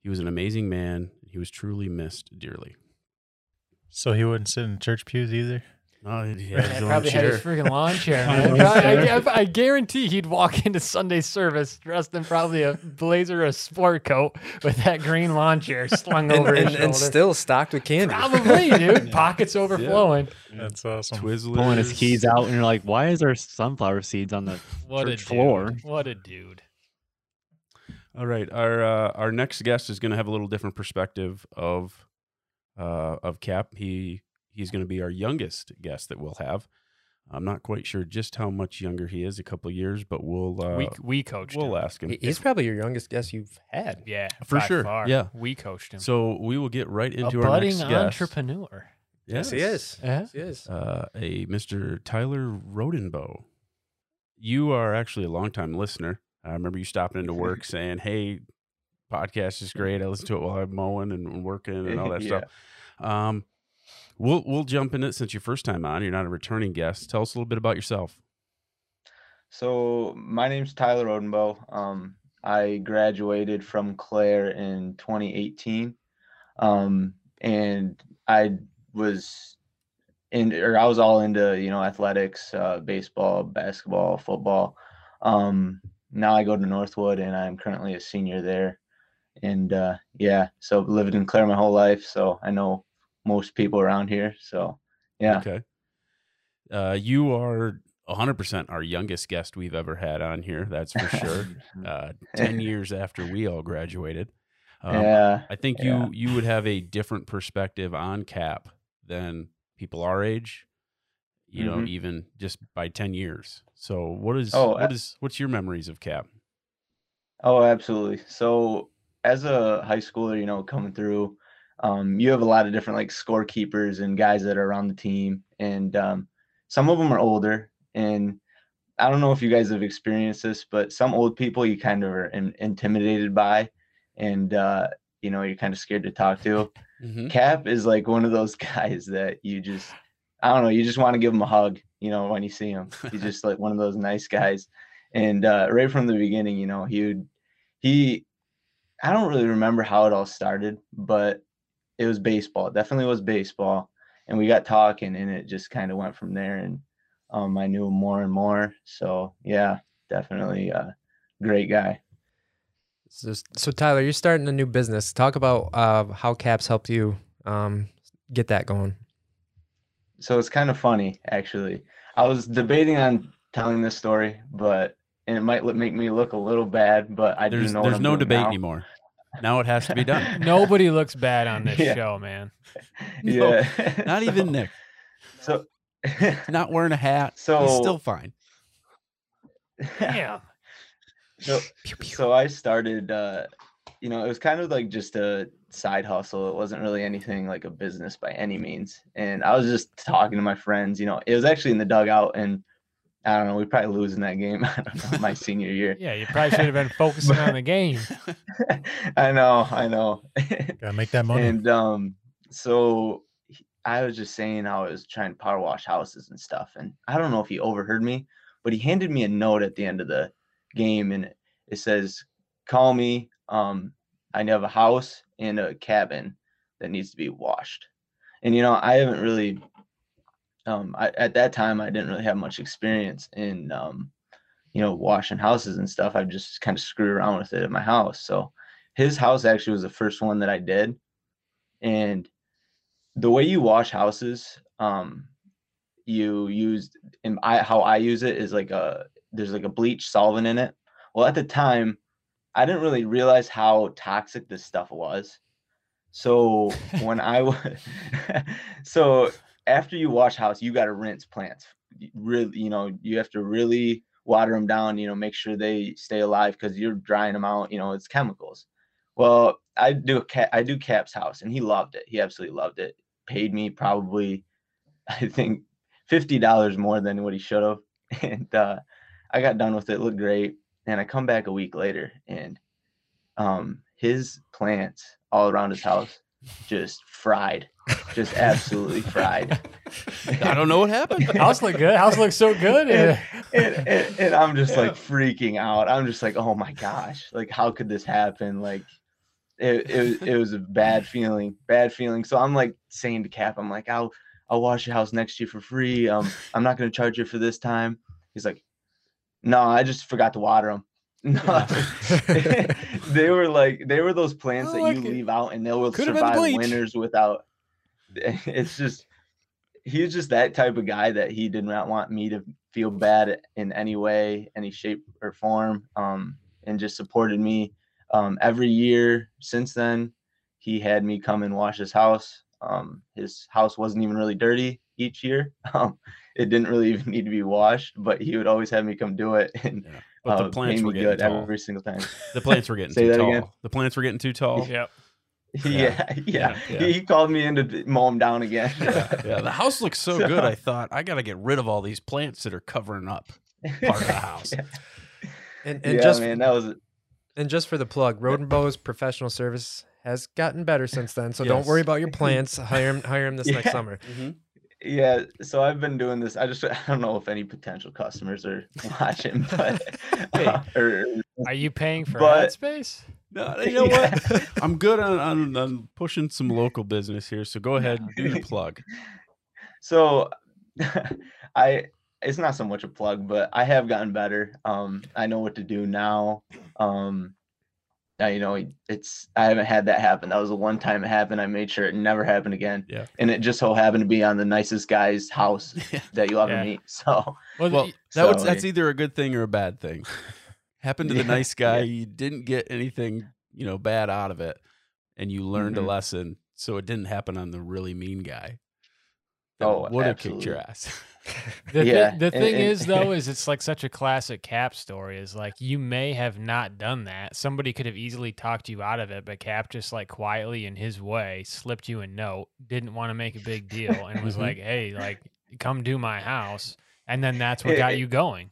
He was an amazing man. He was truly missed dearly. So he wouldn't sit in church pews either. Oh, he Yeah, had his own probably had his freaking lawn chair. On Man. his I. I- I guarantee he'd walk into Sunday service dressed in probably a blazer or a sport coat with that green lawn chair slung And, over his and, shoulder. and still stocked with candy. probably, dude. Pockets overflowing. That's awesome. Twizzlers. Pulling his keys out, and you're like, "Why is there sunflower seeds on the What church dude. floor?" What a dude. All right, our uh, our next guest is going to have a little different perspective of uh, of Cap. He he's going to be our youngest guest that we'll have. I'm not quite sure just how much younger he is, a couple of years, but we'll uh, we we coached we'll him. ask him He- He's probably your youngest guest you've had. Yeah, For by sure, far. yeah. we coached him. So we will get right a into our budding next guest. entrepreneur. Yes, he is. Yeah. Yes, he is. uh, a Mr. Tyler Rodenbow. You are actually a longtime listener. I remember you stopping into work saying, "Hey, podcast is great. I listen to it while I'm mowing and working and all that stuff." Um, we'll we'll jump in it since your first time on. You're not a returning guest. Tell us a little bit about yourself. So my name's Tyler Rodenbow. Um, I graduated from Clare in 2018, um, and I was in, or I was all into you know athletics, uh, baseball, basketball, football. Um, now I go to Northwood, and I'm currently a senior there. And uh, yeah, so lived in Clare my whole life, so I know most people around here. So yeah. Okay. Uh, you are 100% our youngest guest we've ever had on here. That's for sure. uh, 10 years after we all graduated. Um, yeah. I think yeah. you you would have a different perspective on cap than people our age. You know, Mhm. even just by ten years. So, what is Oh, what is what's your memories of cap? Oh, absolutely. So as a high schooler, you know, coming through, um, you have a lot of different like scorekeepers and guys that are around the team, and um, some of them are older. And I don't know if you guys have experienced this, but some old people you kind of are in, intimidated by, and uh, you know, you're kind of scared to talk to. Mm-hmm. Cap is like one of those guys that you just, I don't know, you just want to give him a hug, you know, when you see him. He's just like one of those nice guys. And uh, right from the beginning, you know, he would, he, I don't really remember how it all started, but it was baseball. It definitely was baseball. And we got talking and it just kind of went from there. And um, I knew him more and more. So yeah, definitely a great guy. So, so Tyler, you're starting a new business. Talk about uh, how Caps helped you um, get that going. So it's kind of funny actually i was debating on telling this story but and it might make me look a little bad but i There's do know what there's no debate now. anymore. Now it has to be done. Nobody looks bad on this Yeah. show, man. No, yeah Not even Nick. so Not wearing a hat. So- he's still fine. Damn. so, so i started uh you know it was kind of like just a side hustle it wasn't really anything like a business by any means and i was just talking to my friends you know it was actually in the dugout and i don't know we probably losing that game i don't know my senior year Yeah, you probably should have been focusing on the game. i know i know Gotta make that money. And um, so I was just saying how I was trying to power wash houses and stuff. And I don't know if he overheard me, but he handed me a note at the end of the game, and it, it says, "Call me. Um, I have a house and a cabin that needs to be washed." And you know, I haven't really. Um, I, at that time, I didn't really have much experience in, um, you know, washing houses and stuff. I just kind of screwed around with it at my house. So his house actually was the first one that I did. And the way you wash houses, um, you use and I how I use it is like a there's like a bleach solvent in it. Well, at the time, I didn't really realize how toxic this stuff was. So when I was so after you wash house, you got to rinse plants. Really, you know, you have to really water them down. You know, make sure they stay alive because you're drying them out. You know, it's chemicals. Well, I do a cat. I do Cap's house, and he loved it. He absolutely loved it. Paid me probably, I think, fifty dollars more than what he should have, and uh, I got done with it. Looked great, and I come back a week later, and um, his plants all around his house just fried, just absolutely fried. I don't know what happened. House look good. House looks so good. and, and, and, and I'm just like freaking out. I'm just like, oh my gosh, like how could this happen? Like, it, it, was- it was a bad feeling, bad feeling. So I'm like saying to Cap, I'm like, I'll I'll wash your house next year for free. Um, I'm not gonna charge you for this time. He's like, No, I just forgot to water them. No, they were like they were those plants that like you it. leave out and they will Could've survive winters without. It's just he's just that type of guy that he did not want me to feel bad in any way, any shape or form, um, and just supported me um, every year since then. He had me come and wash his house. Um, his house wasn't even really dirty each year. It didn't really even need to be washed, but he would always have me come do it and Yeah. But the uh, plants pay were me getting good tall. every single time. The plants were getting Say too that tall. again? The plants were getting too tall. Yep. Yeah, yeah. Yeah. He, he called me in to mow him down again. Yeah, the house looks so, So- good. I thought I got to get rid of all these plants that are covering up part of the house. And, and yeah, just man, that was and just for the plug, Rodenbow's professional service has gotten better since then. So don't worry about your plants. Hire him, hire him this next Yeah. summer. Yeah. So I've been doing this. I just I don't know if any potential customers are watching, but Hey. or, Are you paying for But- ad space? No, you know what? I'm good on, on, on pushing some local business here. So go ahead and do your plug. so I it's not so much a plug, but I have gotten better. Um, I know what to do now. Um, now, you know, it's I haven't had that happen. That was the one time it happened. I made sure it never happened again. Yeah. And it just so happened to be on the nicest guy's house that you'll ever Yeah. meet. So Well, Well, y- that was, So, that's either a good thing or a bad thing. Happened to the Yeah, nice guy. yeah. You didn't get anything, you know, bad out of it, and you learned Mhm. a lesson. So it didn't happen on the really mean guy. That Oh, would have kicked your ass. The, Yeah, thi- the thing and- is though is it's like such a classic cap story is like you may have not done that somebody could have easily talked you out of it but cap just like quietly in his way slipped you a note didn't want to make a big deal and was Mhm. like hey like come do my house and then that's what got you going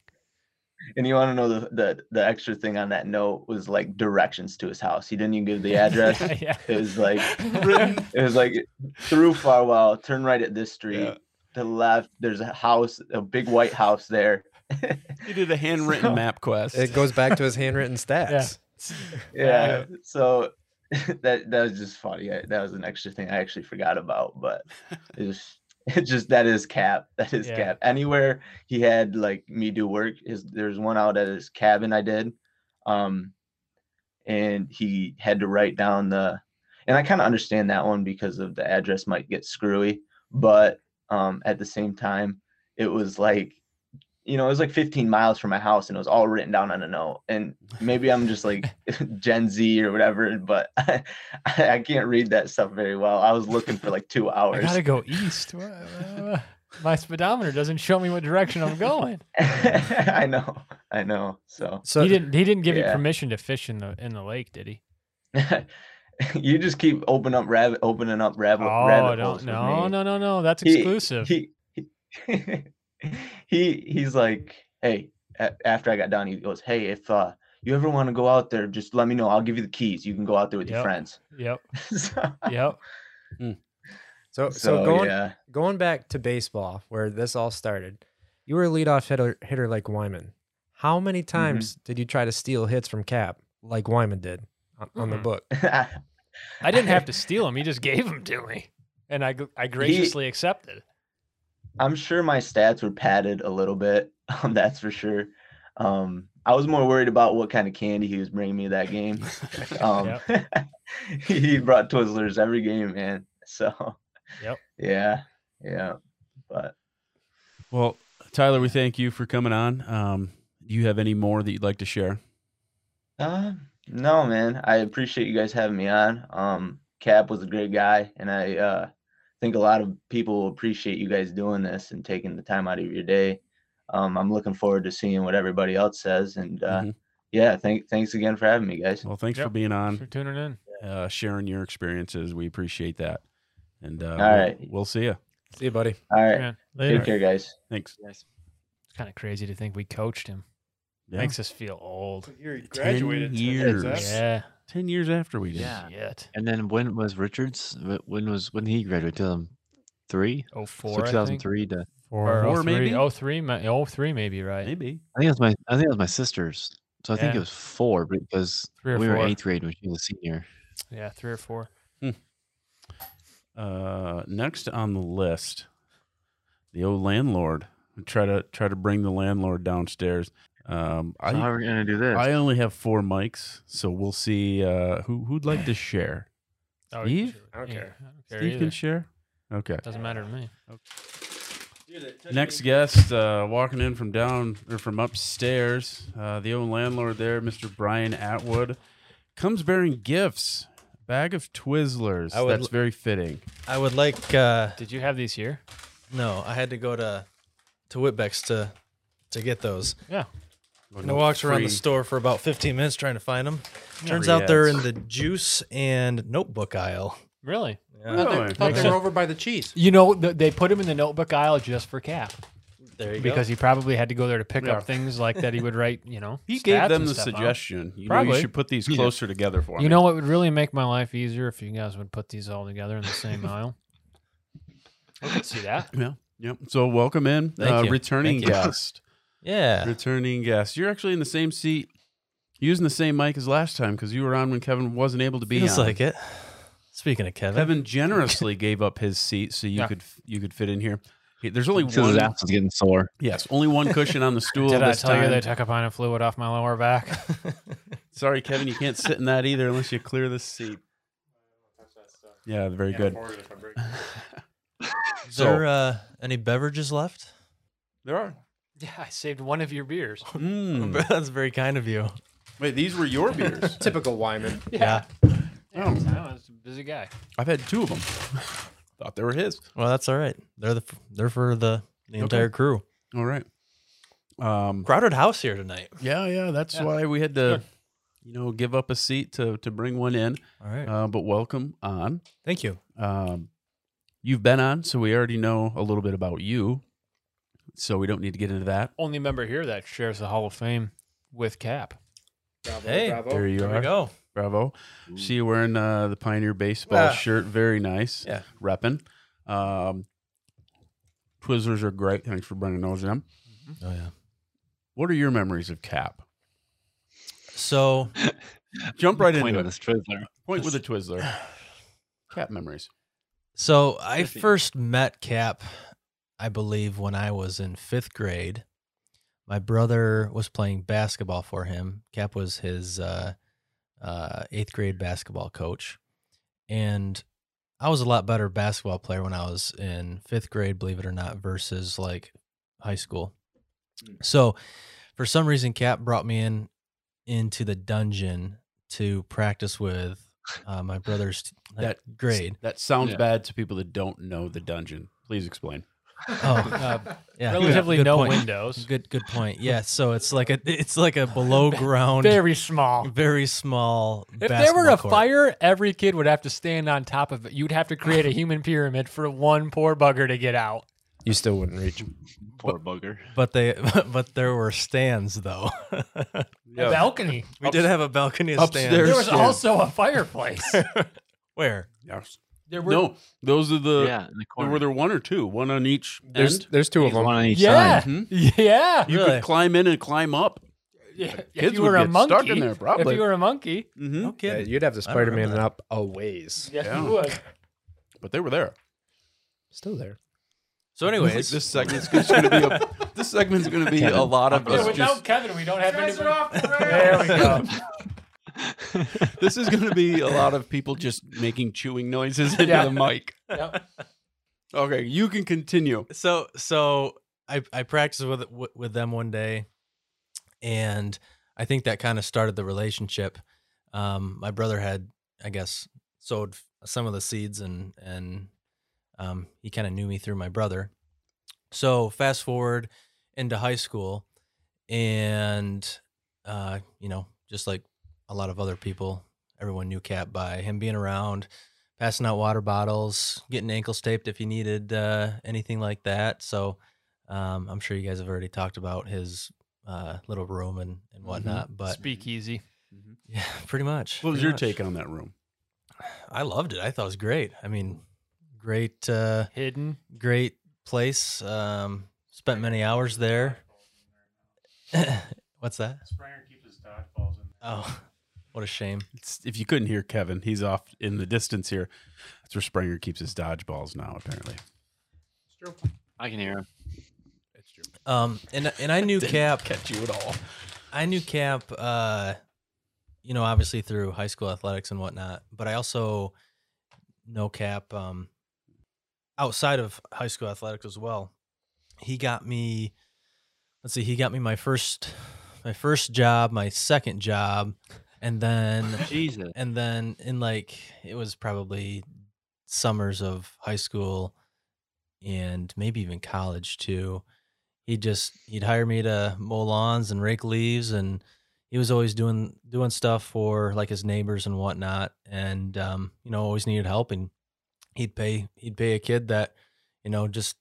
and you want to know the, the the extra thing on that note was like directions to his house. He didn't even give the address. yeah, yeah. It was like Written. it was like through Farwell, turn right at this street. Yeah. To the left, there's a house, a big white house there. He did a handwritten So- MapQuest. It goes back to his handwritten stats. yeah. So that that was just funny. I, that was an extra thing I actually forgot about, but it was it just that is cap. That is Yeah. cap. Anywhere he had like me do work, his there's one out at his cabin I did. Um and he had to write down the and I kind of understand that one because of the address might get screwy, but um at the same time it was like you know, it was like 15 miles from my house and it was all written down on a note. And maybe I'm just like Gen Z or whatever, but I, I can't read that stuff very well. I was looking for like two hours i gotta go east my speedometer doesn't show me what direction i'm going I know, I know. So So he didn't he didn't give you permission to fish in the in the lake did he you just keep open up rabbit, opening up rabbit, oh rabbit no no no no no that's exclusive He, he, he, he's like, hey, a- after I got done, he goes, hey, if uh, you ever want to go out there, just let me know. I'll give you the keys. You can go out there with your friends. yep so, yep so so, so, going yeah. going back to baseball, where this all started, you were a leadoff hitter, hitter like Wyman. How many Mm-hmm. times did you try to steal hits from Cap like Wyman did on, on the book? I didn't have to steal them. He just gave them to me, and I I graciously accepted. I'm sure my stats were padded a little bit. Um, that's for sure. Um, I was more worried about what kind of candy he was bringing me that game. Um, he brought Twizzlers every game, man. So, Yep. yeah, yeah. But well, Tyler, we thank you for coming on. Um, do you have any more that you'd like to share? uh, no, man. I appreciate you guys having me on. Um, Cap was a great guy, and I uh, think a lot of people will appreciate you guys doing this and taking the time out of your day. Um, I'm looking forward to seeing what everybody else says, and uh, Mhm. yeah, thank thanks again for having me, guys. Well, thanks for being on, for tuning in. uh, sharing your experiences. We appreciate that. And uh, All we'll, right. we'll see you. See you, buddy. All right, Man, take care, guys. Thanks. it's kind of crazy to think we coached him. Yeah. Makes us feel old. You're graduated 10 years. Yeah. Ten years after we did. Yeah. Shit. And then when was Richards? When was when he graduated? 2003? Oh So four. I 2003 to Or Four, oh, three. maybe? Oh three. ma- Oh three, maybe right. Maybe. I think it was my I think it was my sister's. So I think it was four because Three or we were eighth grade when she was a senior. Yeah, three or four. Uh, next on the list, the old landlord. Try to try to bring the landlord downstairs. Um, So how are we gonna do this? I only have four mics, so we'll see uh, who who'd like to share. Oh, Steve, share- I don't yeah. I don't care Steve either. can share. Okay. Doesn't matter to me. Next guest, uh, walking in from down or from upstairs, uh, the old landlord there, Mr. Brian Atwood, comes bearing gifts. Bag of Twizzlers. I would That's very fitting. I would like. Uh, Did you have these here? no, I had to go to to Witbeck's to to get those. Yeah. And I walked around the store for about 15 minutes trying to find them. Turns Free out they're in the juice and notebook aisle. Really? Yeah. Really? I thought they were over by the cheese. You know, th- they put him in the notebook aisle just for Cap There you go. because he probably had to go there to pick Yeah. up things like that he would write. You know, He stats gave them and the stuff out. suggestion. You know, you Probably. should put these closer together for me. You know what would really make my life easier if you guys would put these all together in the same aisle. I could see that. Yeah. Yep. So welcome in, Thank uh, you. returning Thank you. guest. Yeah. Returning guest. You're actually in the same seat, using the same mic as last time because you were on when Kevin wasn't able to be Feels on. like it. Speaking of Kevin, Kevin generously gave up his seat so you Yeah. could you could fit in here. Hey, There's only Because his one. ass was getting sore. Yes, only one cushion on the stool Did I this tell time. you they took a pint of fluid off my lower back? Sorry, Kevin, you can't sit in that either unless you clear the seat. Yeah, very good. is So there uh, any beverages left? there are. Yeah, I saved one of your beers. Mm. That's very kind of you. Wait, these were your beers. Typical Wyman. Yeah. Yeah, I was a busy guy. I've had two of them. Thought they were his. Well, that's all right. They're the they're for the the entire crew. All right. Um, Crowded house here tonight. yeah, yeah. That's Yeah. why we had to, you know, give up a seat to to bring one in. All right. Uh, but welcome on. Thank you. Um, you've been on, so we already know a little bit about you. So we don't need to get into that. Only member here that shares the Hall of Fame with Cap. Bravo, Hey, There you there are. we go. Bravo. See you wearing uh, the Pioneer baseball Ah. shirt. Very nice. Yeah. Reppin'. Um, Twizzlers are great. Thanks for bringing those in. Oh yeah. What are your memories of Cap? So Jump right Point into of it. this Twizzler. Point with a Twizzler. Cap memories. So I first met Cap, I believe, when I was in fifth grade. My brother was playing basketball for him. Cap was his uh, uh, eighth grade basketball coach, and I was a lot better basketball player when I was in fifth grade, believe it or not, versus like high school. So, for some reason, Cap brought me in into the dungeon to practice with uh, my brother's That grade. That sounds Yeah. bad to people that don't know the dungeon. Please explain. Oh, Uh, yeah. relatively good no point. windows. Good, good point. Yeah, so it's like a, it's like a below ground, Very small. very small. If there were a court. fire, every kid would have to stand on top of it. You'd have to create a human pyramid for one poor bugger to get out. You still wouldn't reach. Poor bugger. but they, but there were stands though. A balcony. we did have a balcony Upstairs. stand. There was stand. also a fireplace. Where? Yes. There were No, those are the. yeah, in the corner. were there one or two, one on each There's end. there's two of them. one on each yeah, side. Mhm. yeah. You Really? could climb in and climb up. yeah. If Kids you would were a get monkey, stuck in there, probably. If you were a monkey, Mm-hmm. No Yeah, you'd have to I don't remember Spider Man up a ways. yeah, Yeah. you would. But they were there. Still there. So, anyways, this segment's going to be a. This segment's going to be a lot of Yeah, us without just. Kevin, we don't have anybody. There we go. This is going to be a lot of people just making chewing noises into Yeah. the mic. Yep. Okay, you can continue. so so I I practiced with with- with them one day, and I think that kind of started the relationship. Um, my brother had, I guess, sowed some of the seeds, and and um, he kind of knew me through my brother. So fast forward into high school, and uh, you know, just like a lot of other people, everyone knew Cap by him being around, passing out water bottles, getting ankles taped if he needed uh, anything like that. So um, I'm sure you guys have already talked about his uh, little room and, and whatnot. But Speakeasy. yeah, pretty much. What was pretty your much. take on that room? I loved it. I thought it was great. I mean, great, uh, Hidden. great place. Um, spent many hours there. What's that? Springer keeps his dodgeballs in there. Oh, What a shame. It's, if you couldn't hear Kevin, he's off in the distance here. That's where Springer keeps his dodgeballs now, apparently. It's true. I can hear him. It's Um, and and I knew Didn't Cap. catch you at all. I knew Cap. Uh, you know, obviously through high school athletics and whatnot, but I also know Cap. Um, outside of high school athletics as well. He got me. Let's see. He got me my first, my first job, my second job, and then Jesus. and then in like it was probably summers of high school and maybe even college too he just he'd hire me to mow lawns and rake leaves and he was always doing doing stuff for like his neighbors and whatnot and um you know always needed help and he'd pay he'd pay a kid that you know just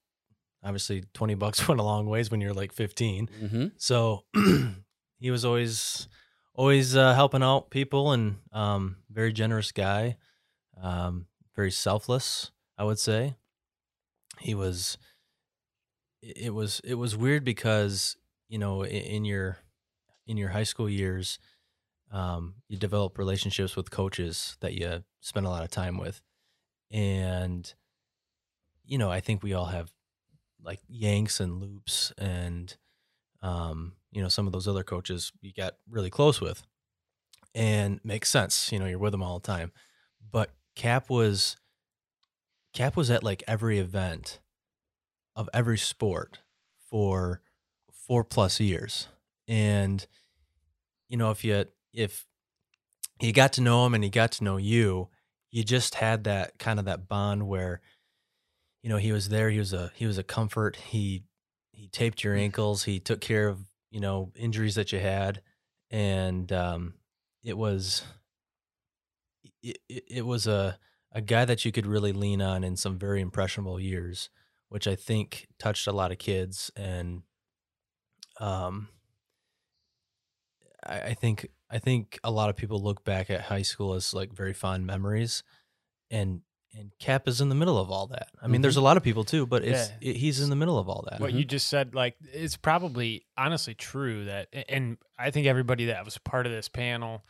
obviously 20 bucks went a long ways when you're like 15 Mm-hmm. so he was always always uh, helping out people and um, very generous guy, um, very selfless. I would say he was. it- was it was weird because you know in your in your high school years, um, you develop relationships with coaches that you spend a lot of time with, and you know I think we all have like Yanks and Loops and um, you know, some of those other coaches you got really close with. And makes sense, you know, you're with them all the time. But Cap was Cap was at like every event of every sport for four plus years. And you know, if you if you got to know him and he got to know you, you just had that kind of that bond where you know, he was there, he was a he was a comfort. He he taped your mm. ankles he took care of you know injuries that you had and um it was it, it, was a a guy that you could really lean on in some very impressionable years which i think touched a lot of kids and um I, I think i think a lot of people look back at high school as like very fond memories and and cap is in the middle of all that i mean there's a lot of people too but it's Yeah. it, he's in the middle of all that what you just said like it's probably honestly true that and i think everybody that was part of this panel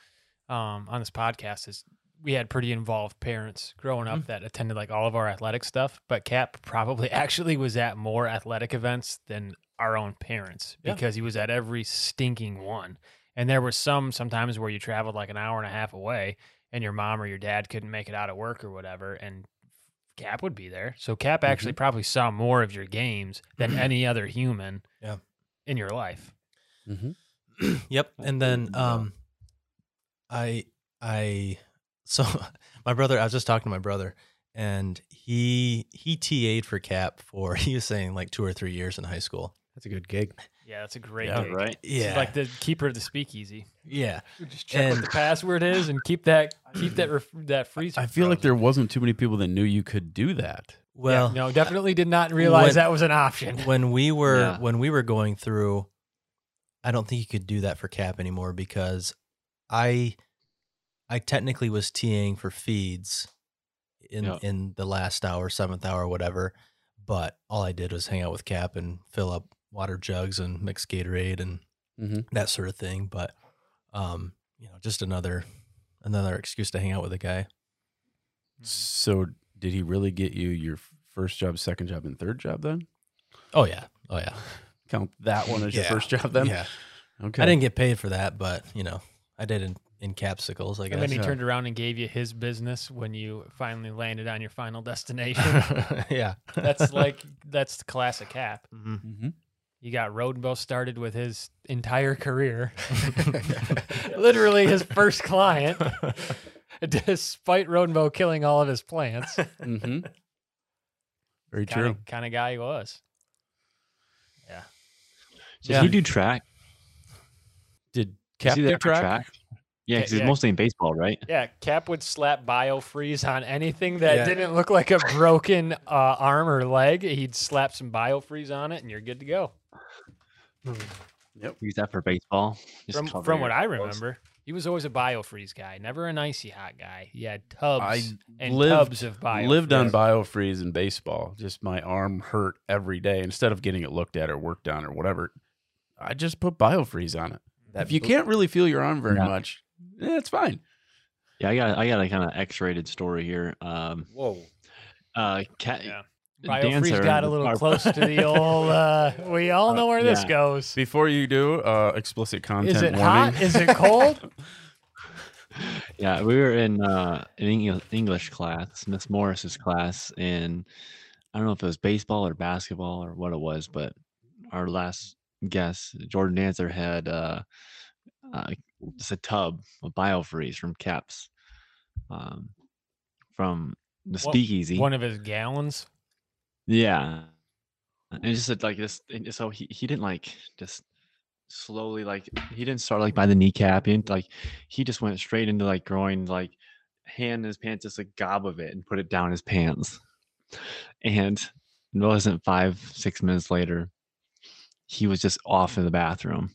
um, on this podcast is we had pretty involved parents growing up Mhm. that attended like all of our athletic stuff but cap probably actually was at more athletic events than our own parents Yeah. because he was at every stinking one and there were some sometimes where you traveled like an hour and a half away and your mom or your dad couldn't make it out of work or whatever and Cap would be there. So Cap actually probably saw more of your games than any other human Yeah. in your life. Mm-hmm. yep and then um i i so my brother i was just talking to my brother and he he ta'd for cap for he was saying like two or three years in high school That's a good gig. Yeah, that's a great Yeah, gig. right. He's yeah like the keeper of the speakeasy. yeah Just check what the password is and keep that keep that ref, that freezer. I feel like there wasn't too many people that knew you could do that. well Yeah, no, definitely did not realize When- that was an option. when we were Yeah. when we were going through i don't think you could do that for cap anymore because i i technically was teeing for feeds in Yeah. in the last hour seventh hour whatever but all i did was hang out with cap and fill up water jugs and mix gatorade and Mm-hmm. that sort of thing but um you know just another another excuse to hang out with a guy So, did he really get you your first job, second job, and third job then? oh yeah oh yeah Count that one as your first job then? yeah Okay. i didn't get paid for that but you know i did in in capsicles i guess And then he Yeah. turned around and gave you his business when you finally landed on your final destination. yeah. that's like that's the classic cap. Mhm. Mm-hmm. You got Rodenbo started with his entire career. Literally his first client. Despite Rodenbo killing all of his plants. Mm-hmm. Very Kind true. kind of guy he was. Yeah. Did Yeah. he do track? Did Was Cap he do there for track? Yeah, Yeah, because he's yeah. mostly in baseball, right? Yeah, Cap would slap biofreeze on anything that Yeah. didn't look like a broken uh, arm or leg. He'd slap some biofreeze on it, and you're good to go. Use that for baseball. Just From, cover from your what I nose. remember, he was always a biofreeze guy, never an icy hot guy. He had tubs I and lived- tubs of biofreeze. Lived on biofreeze in baseball. Just my arm hurt every day. Instead of getting it looked at or worked on or whatever, I just put biofreeze on it. if you can't really feel your arm very Yeah. much, Yeah, it's fine. Yeah, I got I got a kind of X-rated story here. Um, Whoa. uh, cat, Yeah. Dancer BioFreeze got a little car- close to the old. Uh, we all know where this yeah. goes. Before you do, uh, explicit content Is it warning. hot? Is it cold? Yeah, we were in uh an English English class, Miss Morris's class, and I don't know if it was baseball or basketball or what it was, but our last guest, Jordan Dancer, had uh, uh just a tub of biofreeze from Caps, um, from the What- speakeasy. One of his gallons. Yeah. And it's just that, like this and so he, he didn't like just slowly like he didn't start like by the kneecap. He didn't like he just went straight into like groin, like hand in his pants, just a gob of it and put it down his pants. And it wasn't five, six minutes later, he was just off in the bathroom.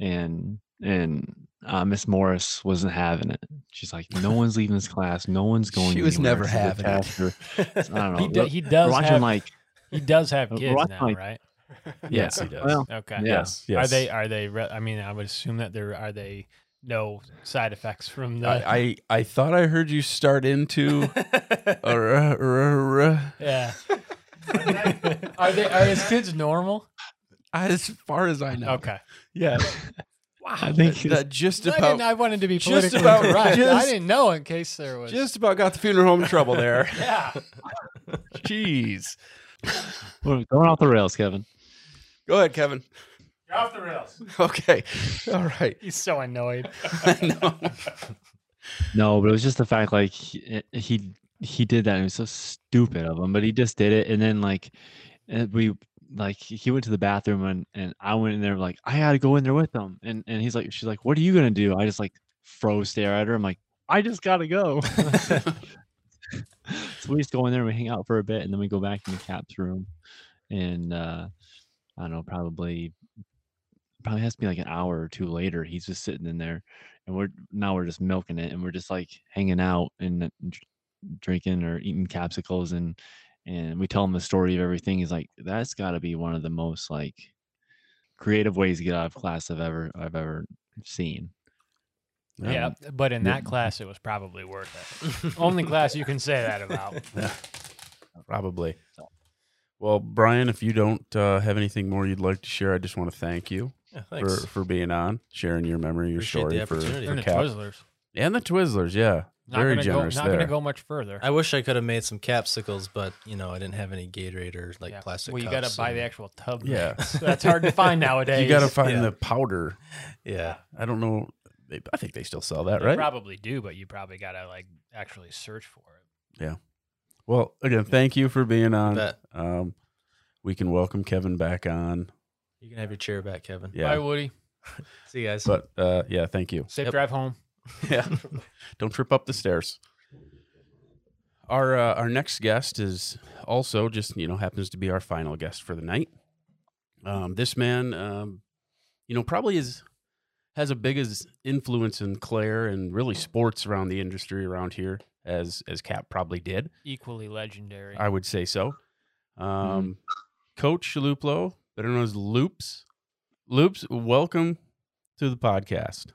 And and uh, Miss Morris wasn't having it. She's like, no one's leaving this class. No one's going. She was never having it. pastor- I don't know. He, do, we're- he does watching have like he does have kids now, like- right? Yes, he does. Well, Okay. yeah. Yes, Are they? Are they? Re- I mean, I would assume that there are they no side effects from the. I, I I thought I heard you start into. uh, uh, uh, uh, yeah. are they? Are his kids normal? as far as I know. Okay. Yeah. Wow, I think that, that just I, about didn't, I wanted to be just politically about- correct. I didn't know in case there was. just about got the funeral home in trouble there. yeah. Jeez. we're going off the rails, Kevin. Go ahead, Kevin. You're off the rails. Okay. All right. He's so annoyed. I know. No, but it was just the fact like he he, he did that. And it was so stupid of him, but he just did it. And then like eh, we like he went to the bathroom and and I went in there like I had to go in there with him. And and he's like she's like, what are you gonna do? I just like froze stare at her. I'm like, I just gotta go. so we just go in there and we hang out for a bit, and then we go back in the Caps room, and uh, I don't know, probably probably has to be like an hour or two later. He's just sitting in there, and we're now we're just milking it, and we're just like hanging out and uh, drinking or eating capsicles, and and we tell him the story of everything. He's like, that's got to be one of the most like creative ways to get out of class I've ever I've ever seen. Yeah, but in that class, it was probably worth it. Only class you can say that about. Yeah. Probably. Well, Brian, if you don't uh, have anything more you'd like to share, I just want to thank you Yeah, for, for being on, sharing your memory, your Appreciate story the for, for And the Cap. Twizzlers. And the Twizzlers, yeah. Not Very gonna generous Go, not there. going to go much further. I wish I could have made some capsicles, but you know I didn't have any Gatorade or like Yeah. plastic. Well, you got cups to buy the actual tub. Yeah. mix. That's hard to find nowadays. You got to find Yeah. the powder. Yeah, I don't know. I think they still sell that, They right? probably do, but you probably got to like actually search for it. Yeah. Well, again, thank you for being on. Um, we can welcome Kevin back on. you can have your chair back, Kevin. Yeah. Bye, Woody. See you guys. But uh, yeah, thank you. Safe Yep. drive home. Yeah. Don't trip up the stairs. Our uh, our next guest is also just you know happens to be our final guest for the night. Um, this man, um, you know, probably is has a big as influence in Clare and really sports around the industry around here as as Cap probably did. Equally legendary. I would say so. Um, Coach Shaluplo, better known as Loops. Loops, welcome to the podcast.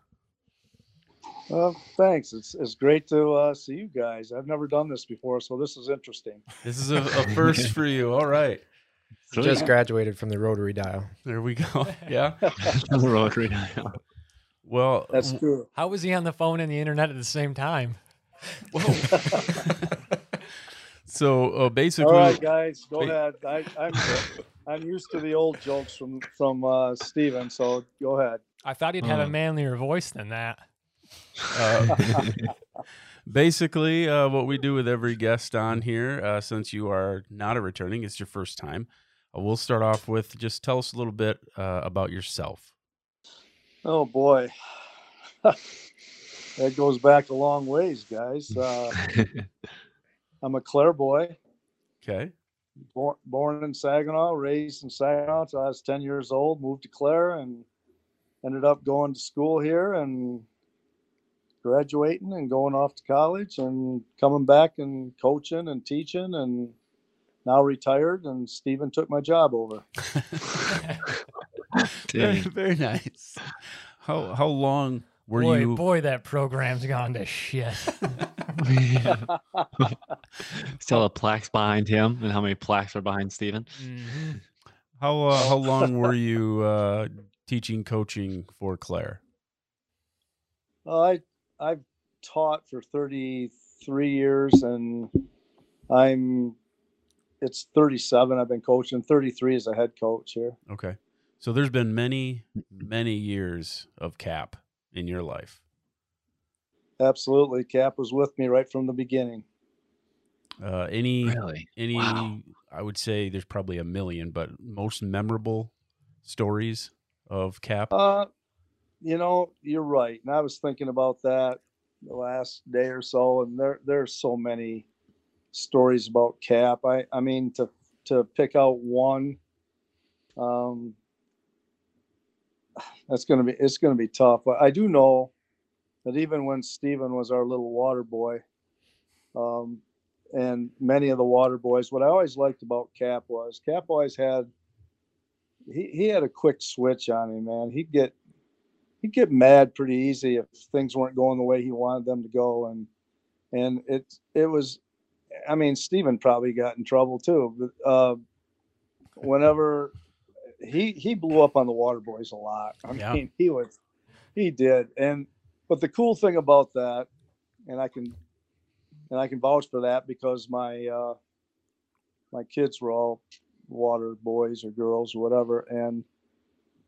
Well, thanks. It's it's great to uh, see you guys. I've never done this before, so this is interesting. This is a, a first for you. All right. Just graduated from the rotary dial. There we go. Yeah. On the road right now. Well, That's true. How was he on the phone and the internet at the same time? so uh, basically, All right, guys, go Wait. ahead. I, I'm I'm used to the old jokes from from uh, Steven, so go ahead. I thought he'd have a Uh. manlier voice than that. Uh, basically, uh, what we do with every guest on here, uh, since you are not a returning, it's your first time. Uh, we'll start off with just tell us a little bit uh, about yourself. Oh boy, that goes back a long ways, guys. Uh, I'm a Clare boy, Okay. born, born in Saginaw, raised in Saginaw until I was 10 years old. Moved to Clare and ended up going to school here and graduating and going off to college and coming back and coaching and teaching and now retired. And Stephen took my job over. very, very nice. How how long Were boy, you boy, that program's gone to shit. Still a plaques behind him, and how many plaques are behind Steven? Mhm. how uh, how long were you uh, teaching coaching for Clare? Uh, I I've taught for 33 years, and I'm it's 37. I've been coaching. 33 as a head coach here. Okay. So there's been many, many years of cap in your life. Absolutely, Cap was with me right from the beginning. Uh, any, Really? any, Wow. I would say there's probably a million, but most memorable stories of cap. Uh, you know, you're right, and I was thinking about that the last day or so, and there there's so many stories about Cap. I I mean to to pick out one, um, that's gonna be it's gonna be tough. But I do know that even when Steven was our little water boy, um, and many of the water boys, what I always liked about Cap was Cap always had he, he had a quick switch on him, man. He'd get he'd get mad pretty easy if things weren't going the way he wanted them to go, and and it it was, I mean, Steven probably got in trouble too. But, uh, whenever he he blew up on the water boys a lot. I Yeah. mean, he was he did, and but the cool thing about that, and I can and I can vouch for that because my uh, my kids were all water boys or girls or whatever, and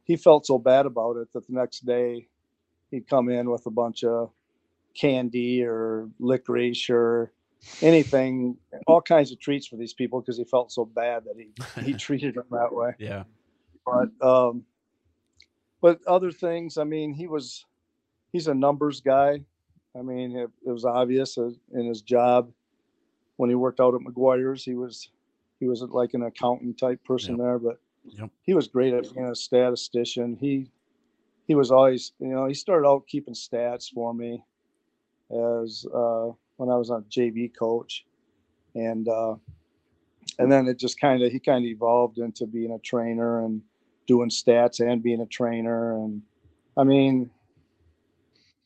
he felt so bad about it that the next day he'd come in with a bunch of candy or licorice or anything, all kinds of treats for these people because he felt so bad that he he treated them that way. Yeah. But um, but other things, I mean, he was he's a numbers guy. I mean, it, it was obvious in his job when he worked out at McGuire's. He was he was like an accountant type person there, but Yep. he was great at being a statistician. He he was always, you know, he started out keeping stats for me as uh, when I was a JV coach, and uh, and then it just kind of he kind of evolved into being a trainer and doing stats and being a trainer, and I mean,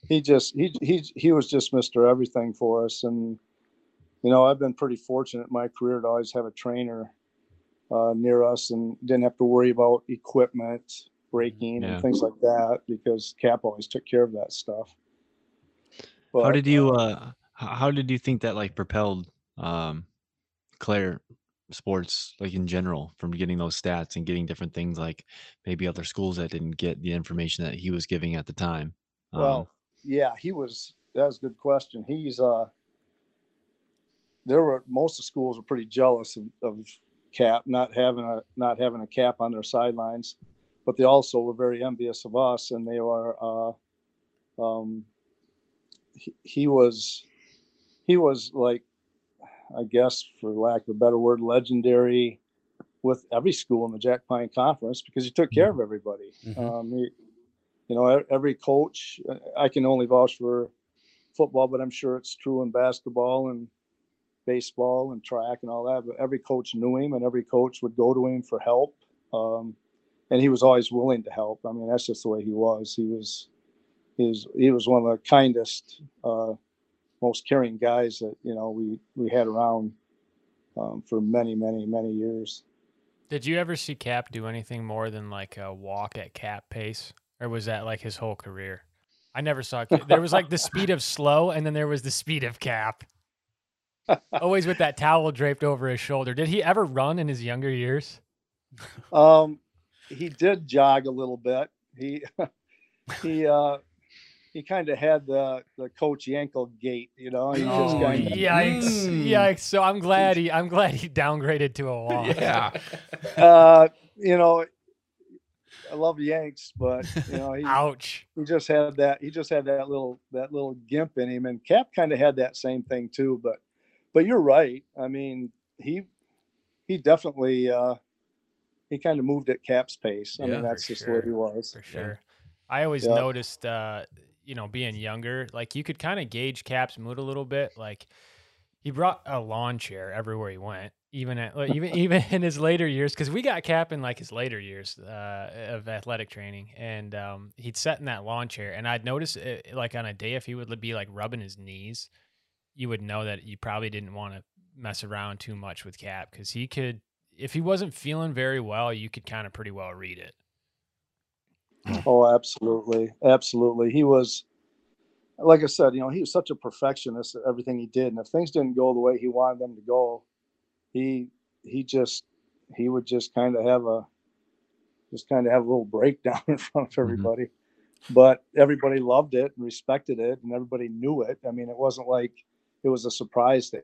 he just he he he was just Mister Everything for us, and you know I've been pretty fortunate in my career to always have a trainer uh, near us and didn't have to worry about equipment breaking Yeah. and things like that because Cap always took care of that stuff. how did you uh h- how did you think that like propelled um Clare sports like in general from getting those stats and getting different things like maybe other schools that didn't get the information that he was giving at the time? Um, Well, yeah, he was. That was a good question. He's uh, there were most of the schools were pretty jealous of, of Cap not having a not having a cap on their sidelines, but they also were very envious of us, and they were. Uh, um, he, he was, he was like, I guess for lack of a better word, legendary with every school in the Jack Pine Conference because he took care of everybody. Mhm. Um, he, you know, every coach, I can only vouch for football, but I'm sure it's true in basketball and baseball and track and all that. But every coach knew him, and every coach would go to him for help. Um, and he was always willing to help. I mean, that's just the way he was. He was, he was, he was one of the kindest, uh, most caring guys that you know we we had around um, for many, many, many years. Did you ever see Cap do anything more than like a walk at Cap pace, or was that like his whole career? I never saw. There was like the speed of slow, and then there was the speed of Cap. Always with that towel draped over his shoulder. Did he ever run in his younger years? Um, he did jog a little bit. He he uh he kind of had the the coach Yankel gate, you know. He just Oh, kind of yikes! Yikes! So I'm glad he. I'm glad he downgraded to a walk. Yeah. uh, you know, I love Yanks, but you know, he, Ouch. he just had that he just had that little that little gimp in him, and Cap kind of had that same thing too. But but you're right. I mean, he he definitely uh, he kind of moved at Cap's pace. I Yeah, mean, that's just sure. what he was For sure. I always Yeah. noticed, uh, you know, being younger, like you could kind of gauge Cap's mood a little bit. Like he brought a lawn chair everywhere he went, even at even even in his later years because we got Cap in like his later years uh, of athletic training, and um, he'd sit in that lawn chair, and I'd notice it, like on a day if he would be like rubbing his knees, you would know that you probably didn't want to mess around too much with Cap because he could if he wasn't feeling very well, you could kind of pretty well read it. Oh, absolutely, absolutely. He was, like I said, you know, he was such a perfectionist at everything he did, and if things didn't go the way he wanted them to go, he he just he would just kind of have a just kind of have a little breakdown in front of mm-hmm. everybody. But everybody loved it and respected it, and everybody knew it. I mean, it wasn't like it was a surprise to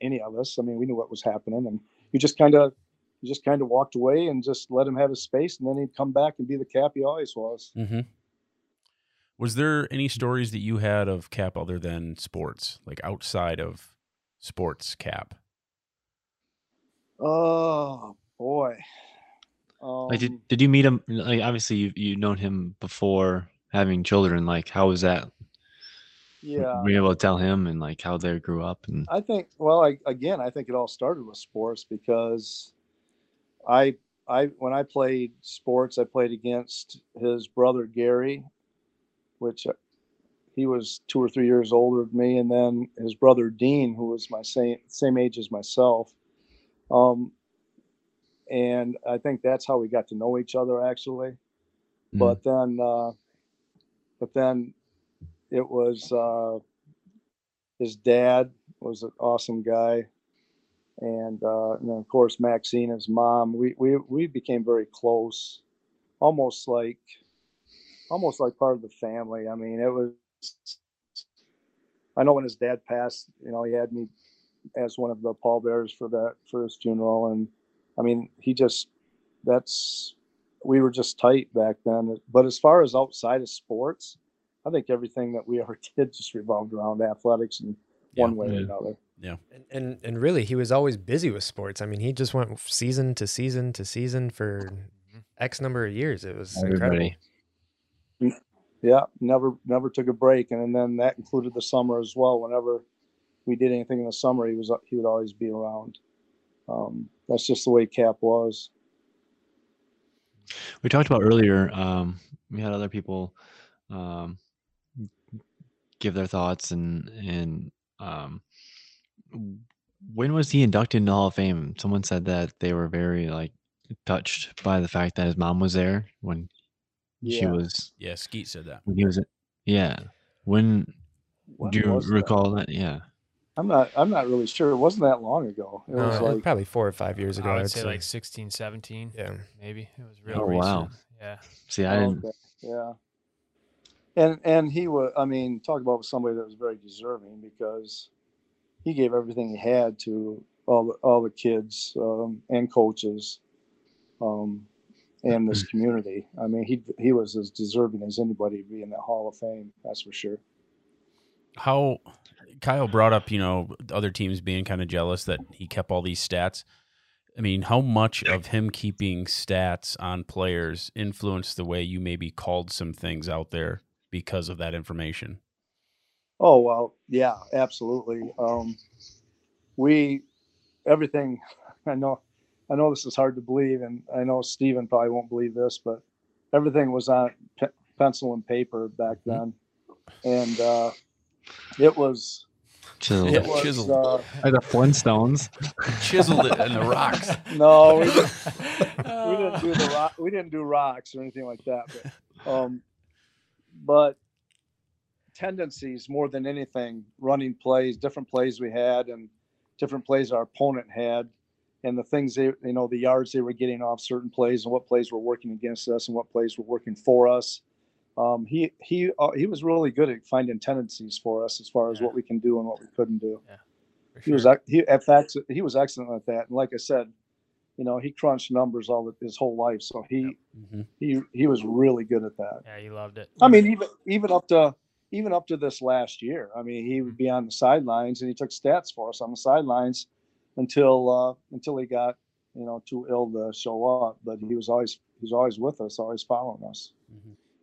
any of us. I mean, we knew what was happening, and you just kind of you just kind of walked away and just let him have his space, and then he'd come back and be the cap he always was. Mm-hmm. Was there any stories that you had of Cap other than sports, like outside of sports Cap? Oh boy. Um, Like, did did you meet him? Like, obviously, you you known him before having children. Like, how was that? Yeah. Were you able to tell him and like how they grew up and I think well, I, again, I think it all started with sports because I I when I played sports, I played against his brother Gary, which uh, he was two or three years older than me, and then his brother Dean, who was my same same age as myself. Um, and I think that's how we got to know each other actually. But then, uh, but then it was uh, his dad was an awesome guy, and, uh, and then of course Maxine, his mom. We we we became very close, almost like almost like part of the family. I mean, it was. I know when his dad passed, you know, he had me as one of the pallbearers for that for his funeral, and I mean, he just that's we were just tight back then. But as far as outside of sports, I think everything that we ever did just revolved around athletics in one way or another. Yeah. And, and and really, he was always busy with sports. I mean, he just went season to season to season for X number of years. It was incredible. Yeah, never never took a break, and then that included the summer as well. Whenever we did anything in the summer, he was he would always be around. Um, that's just the way Cap was. we talked about earlier? Um, we had other people um, give their thoughts and and um, when was he inducted in the Hall of Fame? Someone said that they were very like touched by the fact that his mom was there when she was Yeah, Skeet said that. when he was yeah when, When do you was that? recall that yeah I'm not I'm not really sure. It wasn't that long ago. It was it was like probably four or five years ago. I would I'd say like 16, 17. Yeah. maybe it was real Oh, recent. wow. Yeah. see I Oh, didn't okay. Yeah. And and he was I mean, talk about somebody that was very deserving because he gave everything he had to all the all the kids um, and coaches um, and this community. I mean, he he was as deserving as anybody to be in the Hall of Fame. That's for sure. How Kyle brought up, you know, other teams being kind of jealous that he kept all these stats. I mean, how much of him keeping stats on players influenced the way you maybe called some things out there because of that information? Oh well, yeah, absolutely. Um, we everything. I know, I know this is hard to believe, and I know Stephen probably won't believe this, but everything was on pe- pencil and paper back then, and uh, it was. chiseled It was, chiseled. uh, like the Flintstones Chiseled it in the rocks. no, we didn't, we didn't do the rock. We didn't do rocks or anything like that. But, um, but tendencies more than anything, running plays, different plays we had, and different plays our opponent had, and the things they, you know, the yards they were getting off certain plays, and what plays were working against us, and what plays were working for us. Um, he he uh, he was really good at finding tendencies for us as far as Yeah. what we can do and what we couldn't do For he was he in fact he was excellent at that and like i said you know he crunched numbers all his whole life so he Mhm. he he was really good at that Yeah, he loved it. i mean even even up to even up to this last year i mean he would be on the sidelines and he took stats for us on the sidelines until uh until he got you know too ill to show up but he was always he was always with us always following us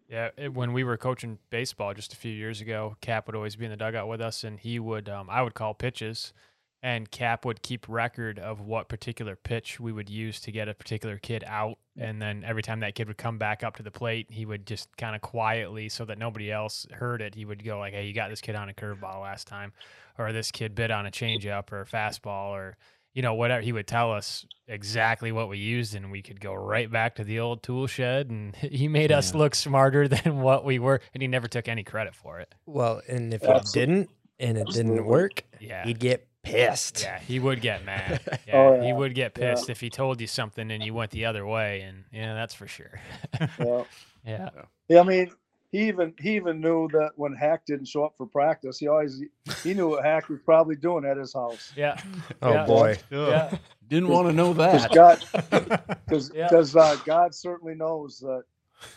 Yeah, it, when we were coaching baseball just a few years ago, Cap would always be in the dugout with us, and he would, um, I would call pitches, and Cap would keep record of what particular pitch we would use to get a particular kid out. Mm. And then every time that kid would come back up to the plate, he would just kind of quietly, so that nobody else heard it, he would go like, "Hey, you got this kid on a curveball last time, or this kid bit on a changeup or a fastball, or you know whatever." He would tell us exactly what we used, and we could go right back to the old tool shed. And he made us look smarter than what we were, and he never took any credit for it. Well, and if Absolutely. it didn't and it Absolutely. didn't work, Yeah. he'd get pissed. Yeah, he would get mad. Yeah, Oh, he would get Yeah. pissed if he told you something and you went the other way, and yeah, that's for sure. Yeah. yeah, Yeah, I mean, he even he even knew that when Hack didn't show up for practice, he always he knew what Hack was probably doing at his house. yeah, Oh Yeah. boy. yeah. Didn't want to know Because that. God, because Yeah. uh, God certainly knows that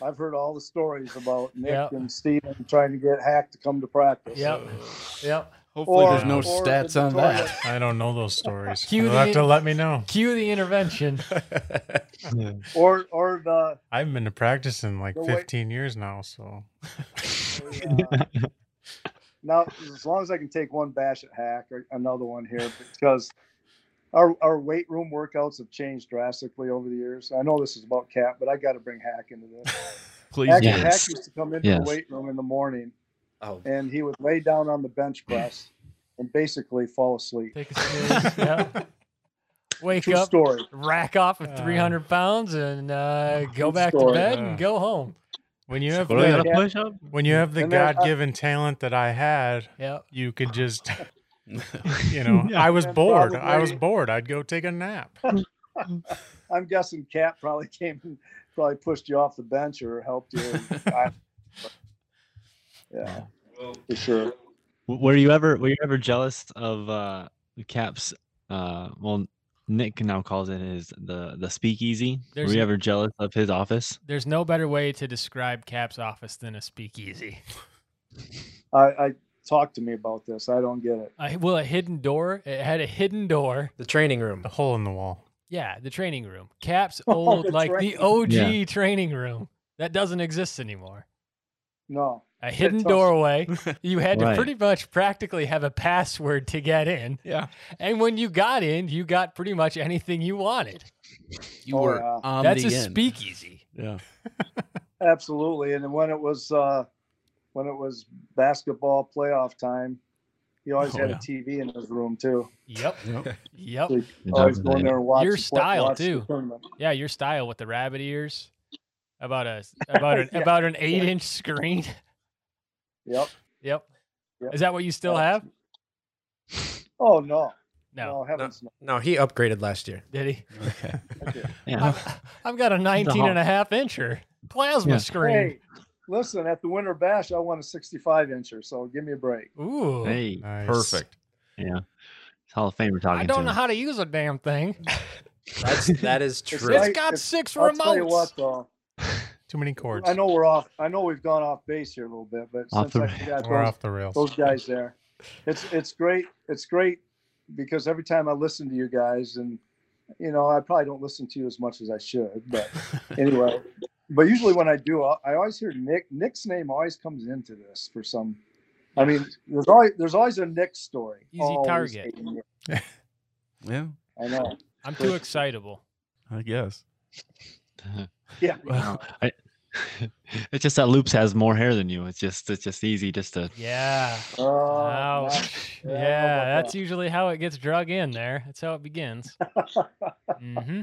I've heard all the stories about Nick Yeah. and Steven trying to get Hack to come to practice. Yep, yep. Hopefully, there's no stats on toilet. that. I don't know those stories. Cue You'll have the- to let me know. Cue the intervention. Or or the, I haven't been to practice in like The way- 15 years now, so uh, now as long as I can take one bash at Hack or another one here because our our weight room workouts have changed drastically over the years. I know this is about Cap, but I got to bring Hack into this. Please Hack, do. Hack used to come into Yes. the weight room in the morning Oh, and he would lay down on the bench press and basically fall asleep. Take a snooze. yeah. Wake True up, story. rack off of Uh, 300 pounds, and uh, go True back to bed Uh, and go home. when you have What the, Yeah. push up? when you have the And then, uh, God-given talent that I had, Yep. you could just you know, Yeah. I was And bored. I was bored. I'd go take a nap. I'm guessing Cap probably came and probably pushed you off the bench or helped you. I- yeah, for sure. Were you ever were you ever jealous of uh Cap's uh well Nick now calls it his the the speakeasy. There's were you ever jealous of his office? There's no better way to describe Cap's office than a speakeasy. I, I talk to me about this. I don't get it. Uh, well, a hidden door. It had a hidden door. the training room. The hole in the wall. Yeah, the training room. Cap's Oh, old, the like the OG Yeah. training room. That doesn't exist anymore. No. A hidden doesn't. doorway. You had to pretty much practically have a password to get in. Yeah. And when you got in, you got pretty much anything you wanted. You Oh, were yeah. on That's the a end. speakeasy. Yeah. Absolutely. And then when it was uh, when it was basketball playoff time, he always Oh, had yeah. a TV in his room too. Yep. Yep. Yep. So always job, go in there and watch Your style, watch too. Yeah, your style with the rabbit ears. About a about an Yeah. about an eight inch screen. Yep. Yep. Yep. Is that what you still have? Oh no. No. No, no. No, he upgraded last year. Did he? Okay. Okay. Yeah. I've, I've got a 19 and a half incher plasma Yeah. screen. Hey, listen, at the Winter Bash, I won a 65 incher, so give me a break. Ooh. Hey. Nice. Perfect. Yeah. It's Hall of Famer talking I don't to know him. how to use a damn thing. That's that is true. It's like- got it's- six I'll tell you remotes. what, though. Too many chords. I know we're off. I know we've gone off base here a little bit, but Off since the- I got We're those, off the rails. those guys there, it's it's great. It's great because every time I listen to you guys, and you know, I probably don't listen to you as much as I should, but anyway. But usually when I do, I I always hear Nick. Nick's name always comes into this for some. I mean, there's always there's always a Nick story. Easy Always target. Yeah. I know. I'm too excitable. I guess. Yeah. Well, I, it's just that Loops has more hair than you. It's just it's just easy just to Yeah. Oh, Ouch. yeah, I don't know Yeah, about that's that. usually how it gets drug in there. That's how it begins. mm-hmm.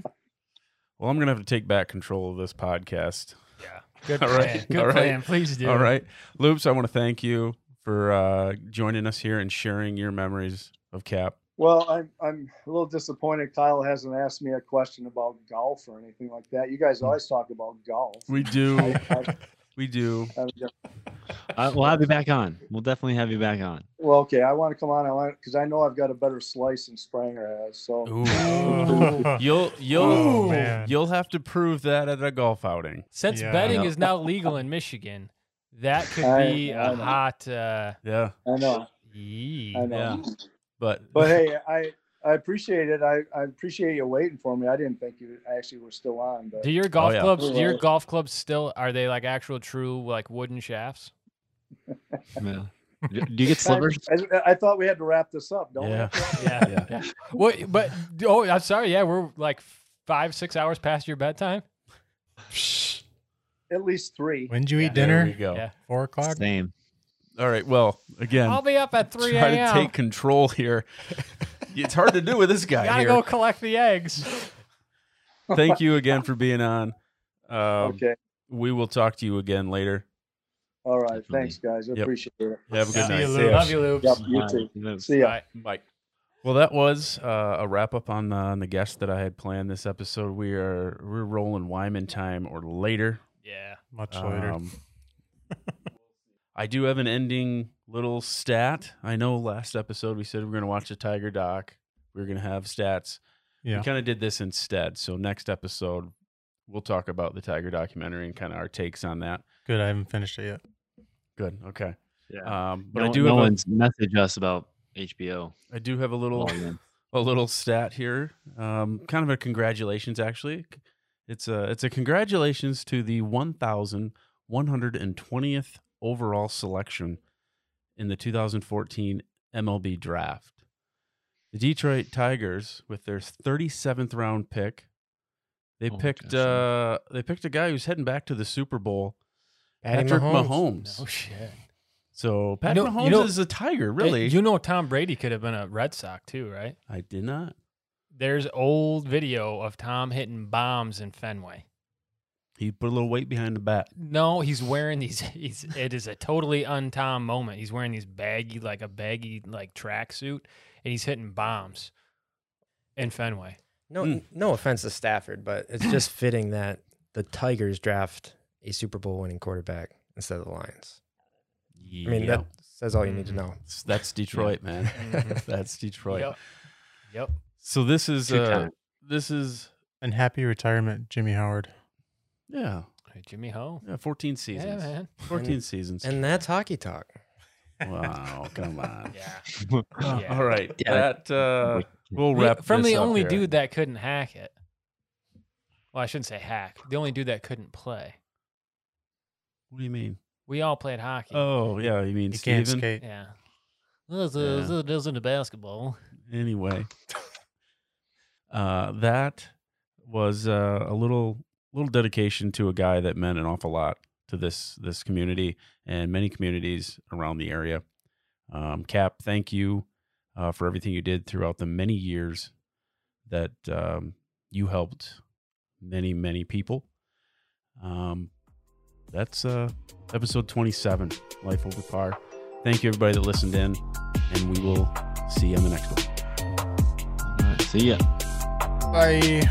Well, I'm gonna have to take back control of this podcast. Yeah. Good All plan. right. Good All right. plan. Please do. All right, Loops. I want to thank you for uh, joining us here and sharing your memories of Cap. Well, I'm I'm a little disappointed. Kyle hasn't asked me a question about golf or anything like that. You guys always talk about golf. We do. I, I, We do. I'm just- uh, we'll have you back on. We'll definitely have you back on. well, okay. I want to come on. I want because I know I've got a better slice than Spranger has. So Ooh. you'll you'll Oh, you'll have to prove that at a golf outing. Since Yeah. betting is now legal in Michigan, that could I- be I a know. hot. Uh, Yeah, I know. yee. I know. Yeah. But But hey, I I appreciate it. I, I appreciate you waiting for me. I didn't think you actually were still on, but Do your oh, golf yeah. clubs? Do your golf clubs still are they like actual true like wooden shafts? Yeah. Do do you get slivers? I, I thought we had to wrap this up. Don't Yeah. we? Yeah, yeah. yeah. Well, but oh, I'm sorry. Yeah, we're like five, six hours past your bedtime. At least three. When'd you eat There dinner? we go. Yeah. Four o'clock. Same. All right. Well, again, I'll be up at 3 a.m. try to take control here. it's hard to do with this guy Gotta here. go collect the eggs. Thank you again for being on. Um, Okay. We will talk to you again later. All right. Thanks, guys. I Yep. appreciate it. Have a good See night. you, Lou. Love you, Lou. Yep. You too. See ya. Bye. Bye. Well, that was uh, a wrap up on the, on the guest that I had planned this episode. We are we're rolling Wyman time or later. Yeah. Much later. I do have an ending little stat. I know last episode we said we are going to watch a Tiger doc. We are going to have stats. Yeah. We kind of did this instead. So next episode, we'll talk about the Tiger documentary and kind of our takes on that. Good. I haven't finished it yet. Good. Okay. Yeah. Um, but no, I do no have a- one's messaged us about HBO. I do have a little a little stat here. Um, kind of a congratulations, actually. It's a it's a congratulations to the one thousand one hundred and twentieth overall selection in the 2014 MLB draft. The Detroit Tigers, with their 37th round pick, they Oh, picked uh, they picked a guy who's heading back to the Super Bowl, Patty Patrick Mahomes. Mahomes. Oh shit. So You Patrick know- Mahomes you know- is a Tiger, Hey, really. you know Tom Brady could have been a Red Sox too, right? I did not. There's old video of Tom hitting bombs in Fenway. He put a little weight behind the bat. No, he's wearing these. He's it is a totally un-Tom moment. He's wearing these baggy, like a baggy, like tracksuit, and he's hitting bombs in Fenway. No, n- no offense to Stafford, but it's just fitting that the Tigers draft a Super Bowl winning quarterback instead of the Lions. I mean, that says all you need to know. That's- That's Detroit, man. Mhm. That's Detroit. Yep. Yep. So this is uh this is And happy retirement, Jimmy Howard. Yeah, Hey, Jimmy Ho. yeah 14 seasons. Yeah, man. 14 And- seasons. And that's hockey talk. wow, come on. Yeah. Uh, Yeah. All right. Yeah. That uh we'll The- wrap from this the up only here. dude that couldn't hack it. Well, I shouldn't say hack. The only dude that couldn't play. What do you mean? We all played hockey. Oh, yeah, you mean He can't skate. Yeah. Well, it's, Yeah. uh, it isn't a basketball. Anyway. Uh that was uh, a little little dedication to a guy that meant an awful lot to this this community and many communities around the area. Um, Cap, thank you uh, for everything you did throughout the many years that um, you helped many many people. Um, that's uh, episode twenty seven, Life Over Par. Thank you everybody that listened in, and we will see you on the next one. All right, see ya. Bye.